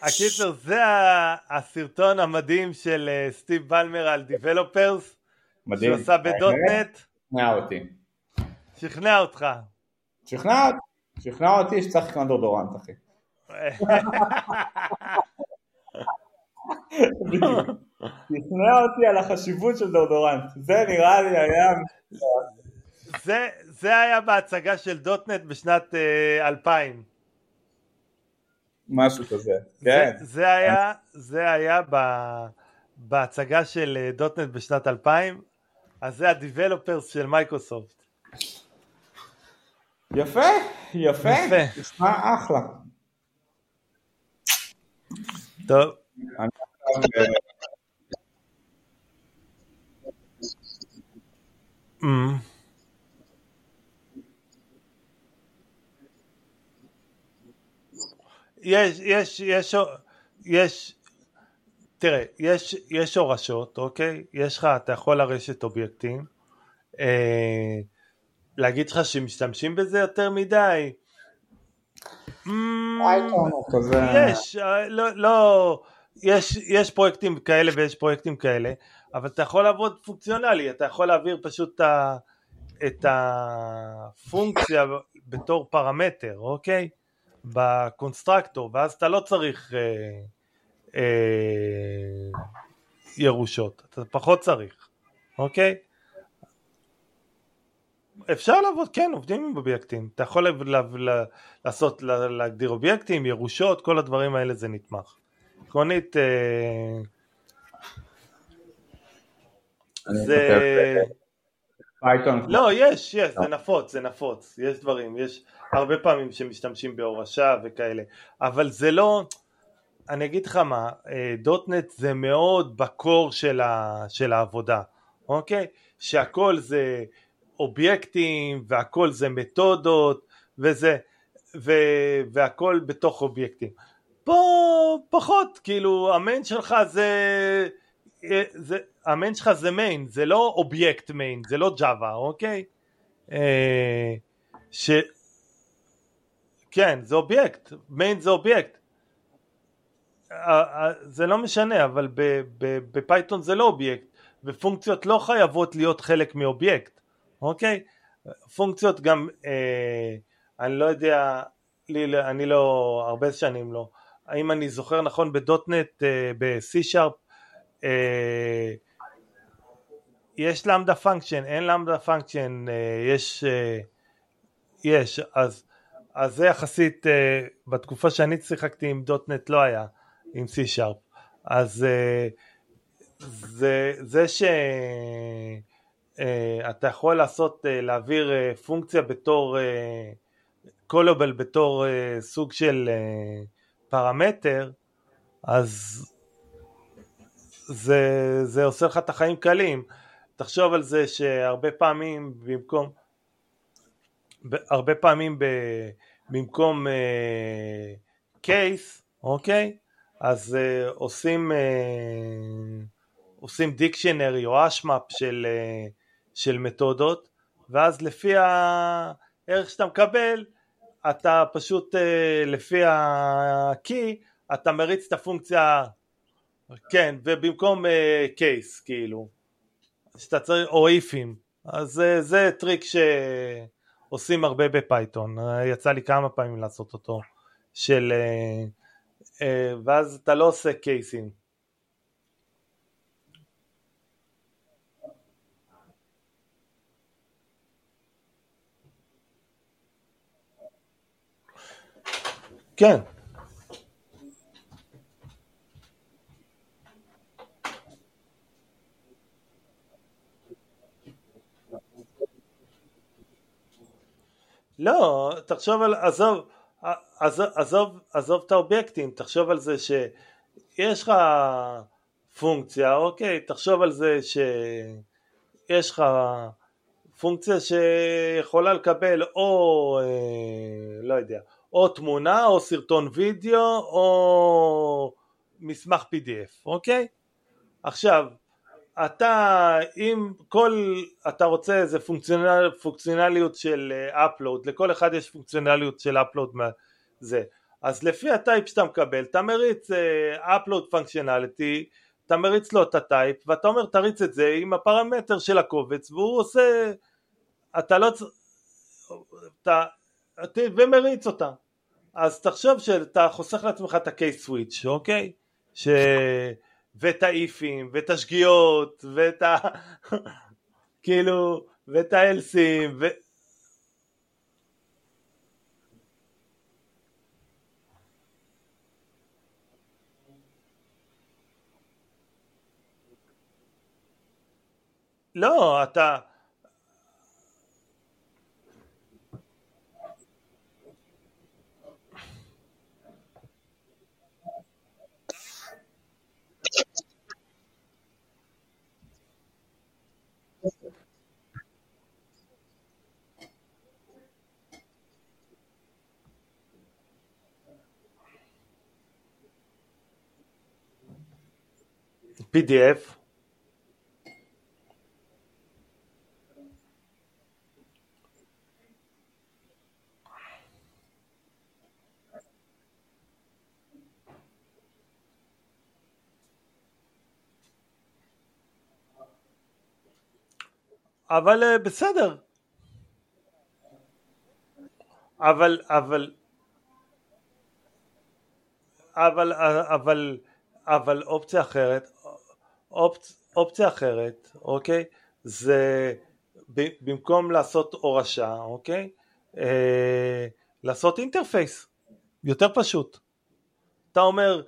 הקיצר, זה הסרטון המדהים של אה, סטיב בלמר על דיבלופרס, מדהים. שהוא עשה בדוטנט. שכנע אותי. שכנע אותך. שכנע, שכנע אותי שצריך לקנות דורדורנט, אחי. שכנע אותי על החשיבות של דורדורנט. זה נראה לי היה... זה, זה היה בהצגה של .NET בשנת uh, 2000. משהו כזה, כן. זה, זה היה, זה היה ב, בהצגה של .NET בשנת 2000, אז זה ה developers של מייקרוסופט. יפה, יפה, יפה. נשמע אחלה. טוב. Mm. יש, יש, יש, יש, תראה, יש, יש הורשות, אוקיי? יש לך, אתה יכול לרשת אובייקטים, אה, להגיד לך שמשתמשים בזה יותר מדי, יש, לא, לא, יש, יש פרויקטים כאלה ויש פרויקטים כאלה, אבל אתה יכול לעבוד פונקציונלי, אתה יכול להעביר פשוט את הפונקציה בתור פרמטר, אוקיי? בקונסטרקטור, ואז אתה לא צריך אה, אה, ירושות, אתה פחות צריך, אוקיי? אפשר לעבוד, כן, עובדים עם אובייקטים, אתה יכול לה, לה, לעשות, לה, להגדיר אובייקטים, ירושות, כל הדברים האלה זה נתמך. עקרונית, אה, זה... Python. לא, יש, יש, זה נפוץ, זה נפוץ, יש דברים, יש הרבה פעמים שמשתמשים בהורשה וכאלה, אבל זה לא, אני אגיד לך מה, אה, .NET זה מאוד ב core של, ה, של העבודה, אוקיי? שהכל זה אובייקטים והכל זה מתודות וזה, ו, והכל בתוך אובייקטים. פה פחות, כאילו ה main שלך זה, זה ה main שלך זה main, זה לא אובייקט main, זה לא Java, אוקיי? אה, ש... כן, זה אובייקט, main זה אובייקט. זה לא משנה, אבל ב Python זה לא אובייקט, ופונקציות לא חייבות להיות חלק מאובייקט, אוקיי? פונקציות גם, אה, אני לא יודע, לי, אני לא, הרבה שנים לא, האם אני זוכר נכון ב .NET, אה, ב-C Sharp, אה, יש lambda function, אין lambda function, אה, יש, אה, יש, אז, אז זה יחסית, אה, בתקופה שאני שיחקתי עם .NET לא היה, עם C Sharp, אז זה, זה שאתה יכול לעשות, להעביר פונקציה בתור, קולובל בתור סוג של פרמטר, אז זה, זה עושה לך את החיים קלים. תחשוב על זה שהרבה פעמים במקום, הרבה פעמים ב, במקום case, uh, אוקיי? אז uh, עושים, uh, עושים dictionary או hashmap של, uh, של מתודות, ואז לפי הערך שאתה מקבל, אתה פשוט uh, לפי ה-key, אתה מריץ את הפונקציה, כן, ובמקום case, uh, כאילו. שאתה צריך, או איפים, אז זה, זה טריק שעושים הרבה ב Python, יצא לי כמה פעמים לעשות אותו, של, אה, אה, ואז אתה לא עושה קייסים. כן. לא, תחשוב על, עזוב, עזוב, עזוב, עזוב את האובייקטים, תחשוב על זה שיש לך פונקציה, אוקיי, תחשוב על זה שיש לך פונקציה שיכולה לקבל או, אה, לא יודע, או תמונה או סרטון וידאו או מסמך PDF, אוקיי? עכשיו, אתה אם כל אתה רוצה איזה functional, פונקציונליות של upload uh, לכל אחד יש פונקציונליות של upload זה אז לפי ה type שאתה מקבל אתה מריץ upload uh, functionality אתה מריץ לו את ה type ואתה אומר תריץ את זה עם הפרמטר של הקובץ והוא עושה אתה לא צריך ומריץ אותה. אז תחשוב שאתה חוסך לעצמך את ה case switch אוקיי? ש... ואת האיפים, ואת השגיאות, ואת ה... <laughs> כאילו, ואת האלסים, ו... לא, אתה... PDF אבל אה, בסדר. אבל, אבל, אבל, אבל, אבל אופציה אחרת, אופצ, אופציה אחרת, אוקיי, זה במקום לעשות הורשה, אוקיי, אה, לעשות אינטרפייס, יותר פשוט. אתה אומר,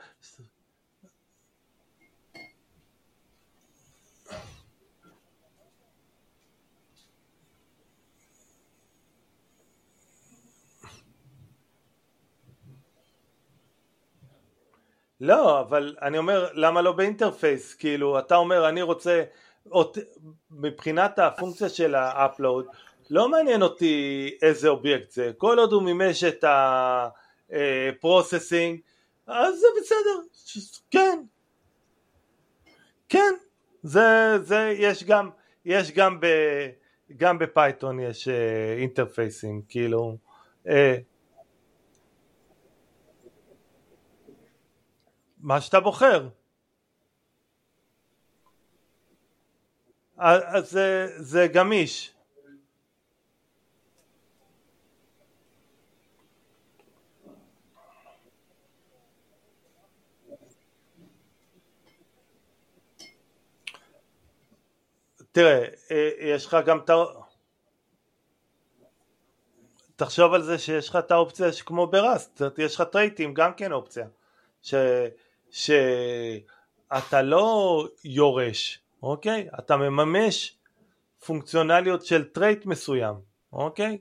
לא, אבל אני אומר, למה לא ב interface? כאילו, אתה אומר, אני רוצה, אות, מבחינת הפונקציה של ה upload, לא מעניין אותי איזה אובייקט זה, כל עוד הוא מימש את ה processing, אז זה בסדר, כן, כן, זה, זה, יש גם, יש גם ב... גם ב Python יש אינטרפייסים, כאילו, אה, מה שאתה בוחר. אז זה, זה גמיש. תראה, אה, יש לך גם את ה... תחשוב על זה שיש לך את האופציה שכמו ב Rust, יש לך טרייטים גם כן אופציה, ש... שאתה לא יורש, אוקיי? אתה מממש פונקציונליות של trait מסוים, אוקיי?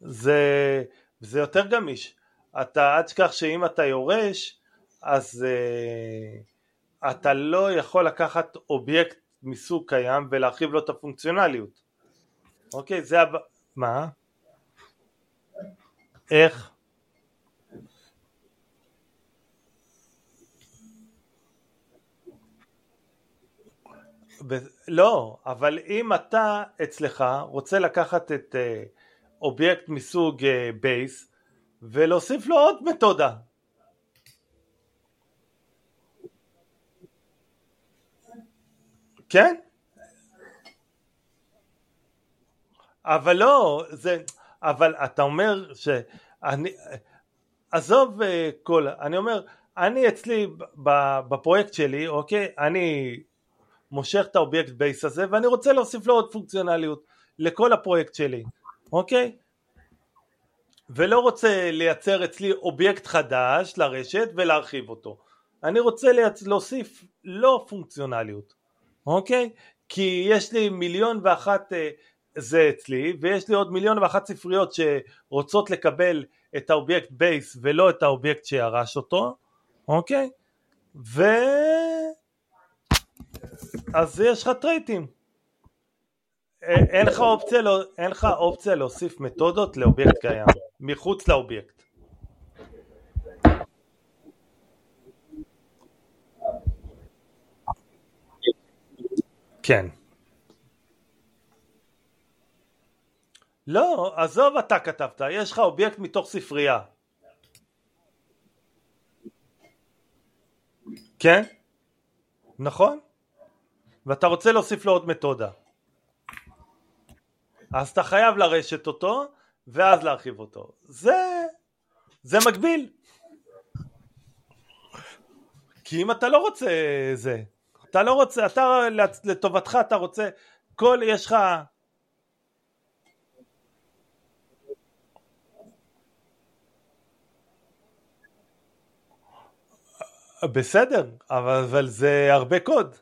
זה, זה יותר גמיש. אתה אל תשכח שאם אתה יורש, אז uh, אתה לא יכול לקחת אובייקט מסוג קיים ולהרחיב לו את הפונקציונליות. אוקיי, זה הבא... מה? איך? לא, אבל אם אתה אצלך רוצה לקחת את אה, אובייקט מסוג base אה, ולהוסיף לו עוד מתודה כן? אבל לא, זה, אבל אתה אומר שאני, עזוב אה, כל, אני אומר, אני אצלי בפרויקט שלי, אוקיי, אני מושך את האובייקט base הזה ואני רוצה להוסיף לו עוד פונקציונליות לכל הפרויקט שלי, אוקיי? ולא רוצה לייצר אצלי אובייקט חדש לרשת ולהרחיב אותו. אני רוצה. להוסיף לא פונקציונליות, אוקיי? כי יש לי מיליון ואחת אה, זה אצלי ויש לי עוד מיליון ואחת ספריות שרוצות לקבל את האובייקט base ולא את האובייקט שירש אותו, אוקיי? ו... אז יש לך טרייטים. אין לך אופציה, לא, אין אופציה להוסיף מתודות לאובייקט קיים, מחוץ לאובייקט. כן. לא, עזוב אתה כתבת, יש לך אובייקט מתוך ספרייה. כן? נכון? ואתה רוצה להוסיף לו עוד מתודה. אז אתה חייב לרשת אותו ואז להרחיב אותו. זה, זה מגביל. כי אם אתה לא רוצה זה, אתה לא רוצה, אתה לטובתך אתה רוצה, כל, יש לך בסדר, אבל, אבל זה הרבה קוד.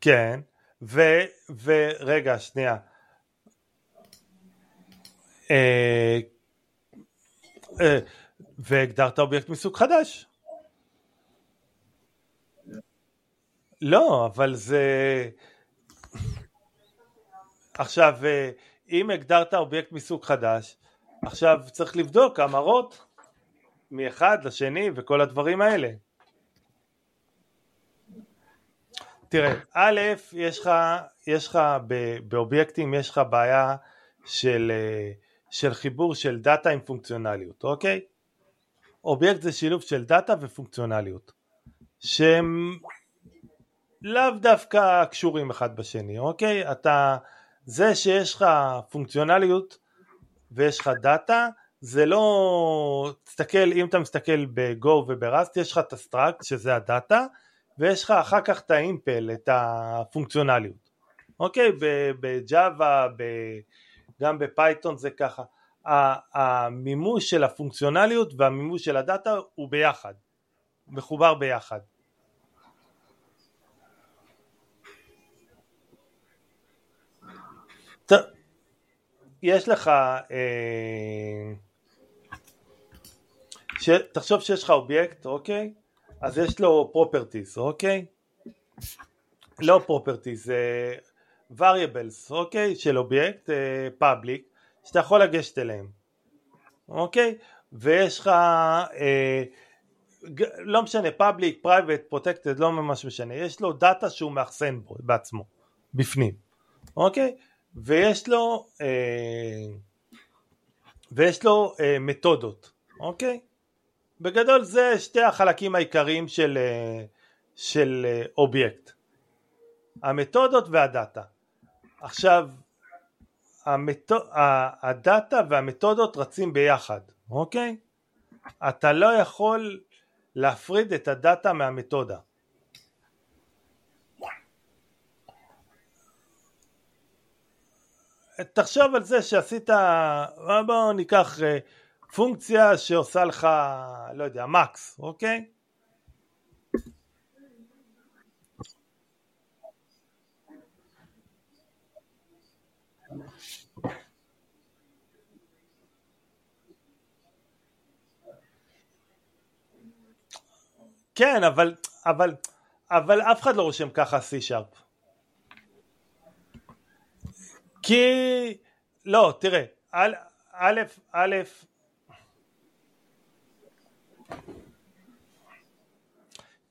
כן, ו... ורגע, שנייה. אה, אה, והגדרת אובייקט מסוג חדש. לא, אבל זה... עכשיו, אה, אם הגדרת אובייקט מסוג חדש, עכשיו צריך לבדוק המרות מאחד לשני וכל הדברים האלה. תראה, א', יש לך, יש לך באובייקטים יש לך בעיה של, אה, של חיבור של דאטה עם פונקציונליות, אוקיי? אובייקט זה שילוב של דאטה ופונקציונליות שהם לאו דווקא קשורים אחד בשני, אוקיי? אתה, זה שיש לך פונקציונליות ויש לך דאטה זה לא, תסתכל, אם אתה מסתכל ב Go וב Rust יש לך את ה struct שזה הדאטה ויש לך אחר כך את האימפל, את הפונקציונליות. אוקיי, בג'אווה, גם בפייתון זה ככה. המימוש של הפונקציונליות והמימוש של הדאטה הוא ביחד, מחובר ביחד. יש לך, אה, ש, תחשוב שיש לך אובייקט, אוקיי? אז יש לו properties, אוקיי? לא properties, זה variables, אוקיי? של אובייקט, אה, public, שאתה יכול לגשת אליהם, אוקיי? ויש לך, אה, לא משנה, public, private, protected, לא ממש משנה, יש לו דאטה שהוא מאחסן בו בעצמו, בפנים, אוקיי? ויש לו, אה, ויש לו אה, מתודות, אוקיי? בגדול זה שתי החלקים העיקריים של, אה, של אובייקט, המתודות והדאטה. עכשיו, המתו, הדאטה והמתודות רצים ביחד, אוקיי? אתה לא יכול להפריד את הדאטה מהמתודה. תחשוב על זה שעשית, בואו ניקח אה, פונקציה שעושה לך, לא יודע, מקס, אוקיי? כן, אבל, אבל, אבל אף אחד לא רושם ככה C-Sharp. כי, לא, תראה, א', א', א',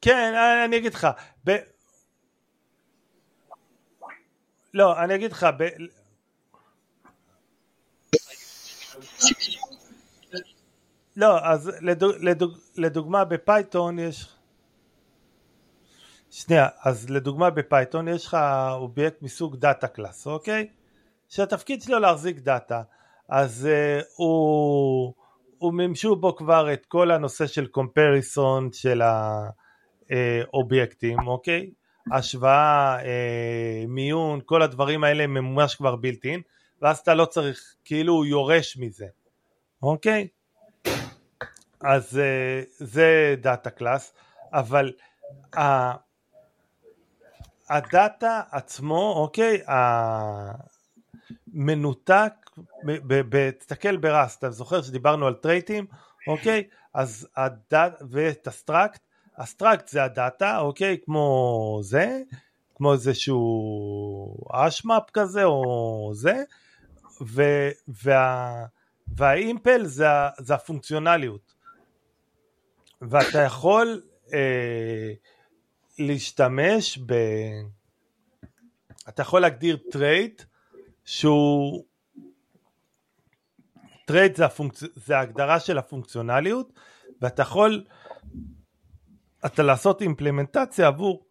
כן, אני אגיד לך, ב... לא, אני אגיד לך, ב... לא, אז לדוג, לדוג, לדוגמה בפייתון יש... שנייה, אז לדוגמה ב Python יש לך אובייקט מסוג data class, אוקיי? שהתפקיד שלו להחזיק דאטה, אז אה, הוא, הוא מימשו בו כבר את כל הנושא של comparison של האובייקטים, אוקיי? השוואה, אה, מיון, כל הדברים האלה ממומש כבר built-in ואז אתה לא צריך, כאילו הוא יורש מזה, אוקיי? אז אה, זה data class, אבל אה, הדאטה עצמו, אוקיי, מנותק, תסתכל ב Rust, אתה זוכר שדיברנו על טרייטים, אוקיי? אז הדאט, ואת ה struct, ה struct זה הדאטה, אוקיי? כמו זה, כמו איזשהו hash map כזה או זה, ו, וה, וה impl זה, זה הפונקציונליות. ואתה יכול אה, להשתמש ב... אתה יכול להגדיר trait שהוא trait זה, הפונקצ... זה ההגדרה של הפונקציונליות ואתה יכול אתה לעשות אימפלמנטציה עבור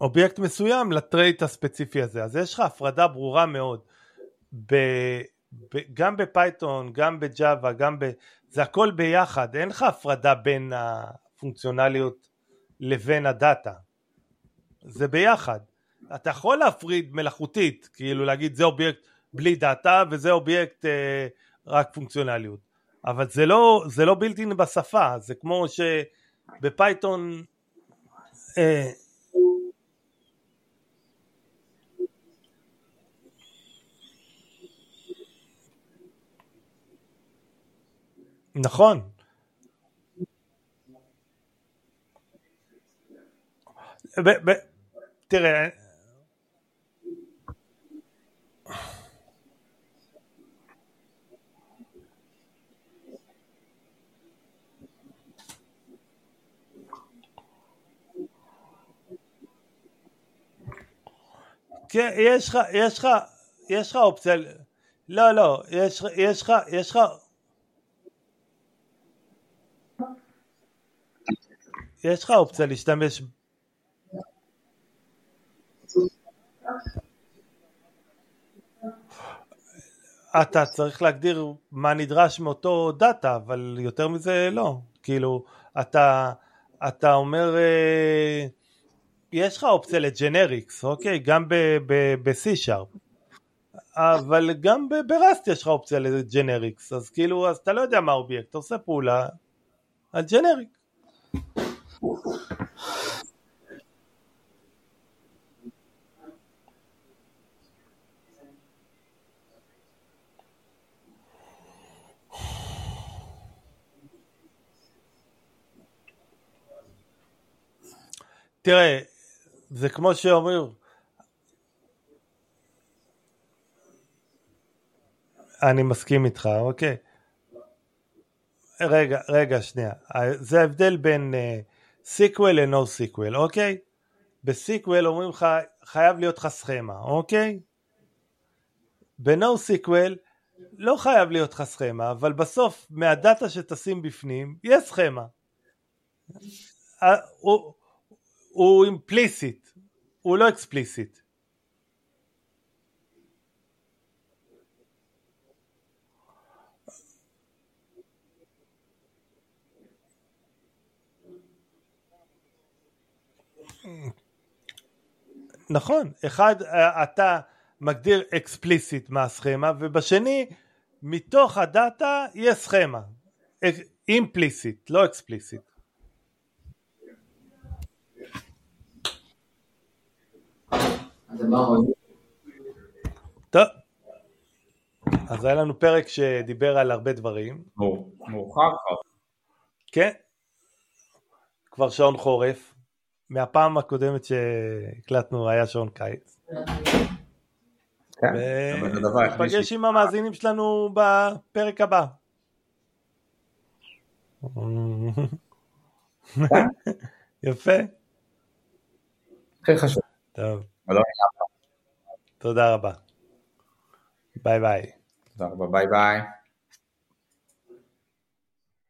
אובייקט מסוים ל trait הספציפי הזה. אז יש לך הפרדה ברורה מאוד. ב... ב... גם ב Python גם ב Java גם ב... זה הכל ביחד. אין לך הפרדה בין הפונקציונליות לבין הדאטה. זה ביחד אתה יכול להפריד מלאכותית, כאילו להגיד זה אובייקט בלי דאטה וזה אובייקט אה, רק פונקציונליות, אבל זה לא, זה לא built-in בשפה, זה כמו שב Python אה, נכון. ב- ב- תראה, יש לך, יש לך, יש לך אופציה, לא, לא, יש, יש לך, יש לך, יש לך אופציה להשתמש אתה צריך להגדיר מה נדרש מאותו דאטה, אבל יותר מזה לא. כאילו, אתה, אתה אומר, אה, יש לך אופציה ל generics, אוקיי? גם ב-C-Sharp. אבל גם ב Rust יש לך אופציה ל generics, אז כאילו, אז אתה לא יודע מה האובייקט, אתה עושה פעולה על ג'נריק. תראה, זה כמו שאומרים, אני מסכים איתך, אוקיי. רגע, רגע, שנייה. זה ההבדל בין SQL ל NoSQL, אוקיי? ב SQL אומרים לך, חייב להיות לך סכמה, אוקיי? ב NoSQL לא חייב להיות לך סכמה, אבל בסוף מהדאטה שתשים בפנים, יש סכמה. הוא, הוא implicit, הוא לא explicit. נכון, אחד אתה מגדיר explicit מה הסכמה ובשני מתוך הדאטה יש סכמה אימפליסיט לא אקספליסיט טוב אז היה לנו פרק שדיבר על הרבה דברים מאוחר כבר כן כבר שעון חורף מהפעם הקודמת שהקלטנו היה שעון קיץ כן, ונפגש עם המאזינים שלנו בפרק הבא. <laughs> יפה. הכי חשוב. טוב. תודה רבה. ביי ביי. תודה רבה, ביי ביי.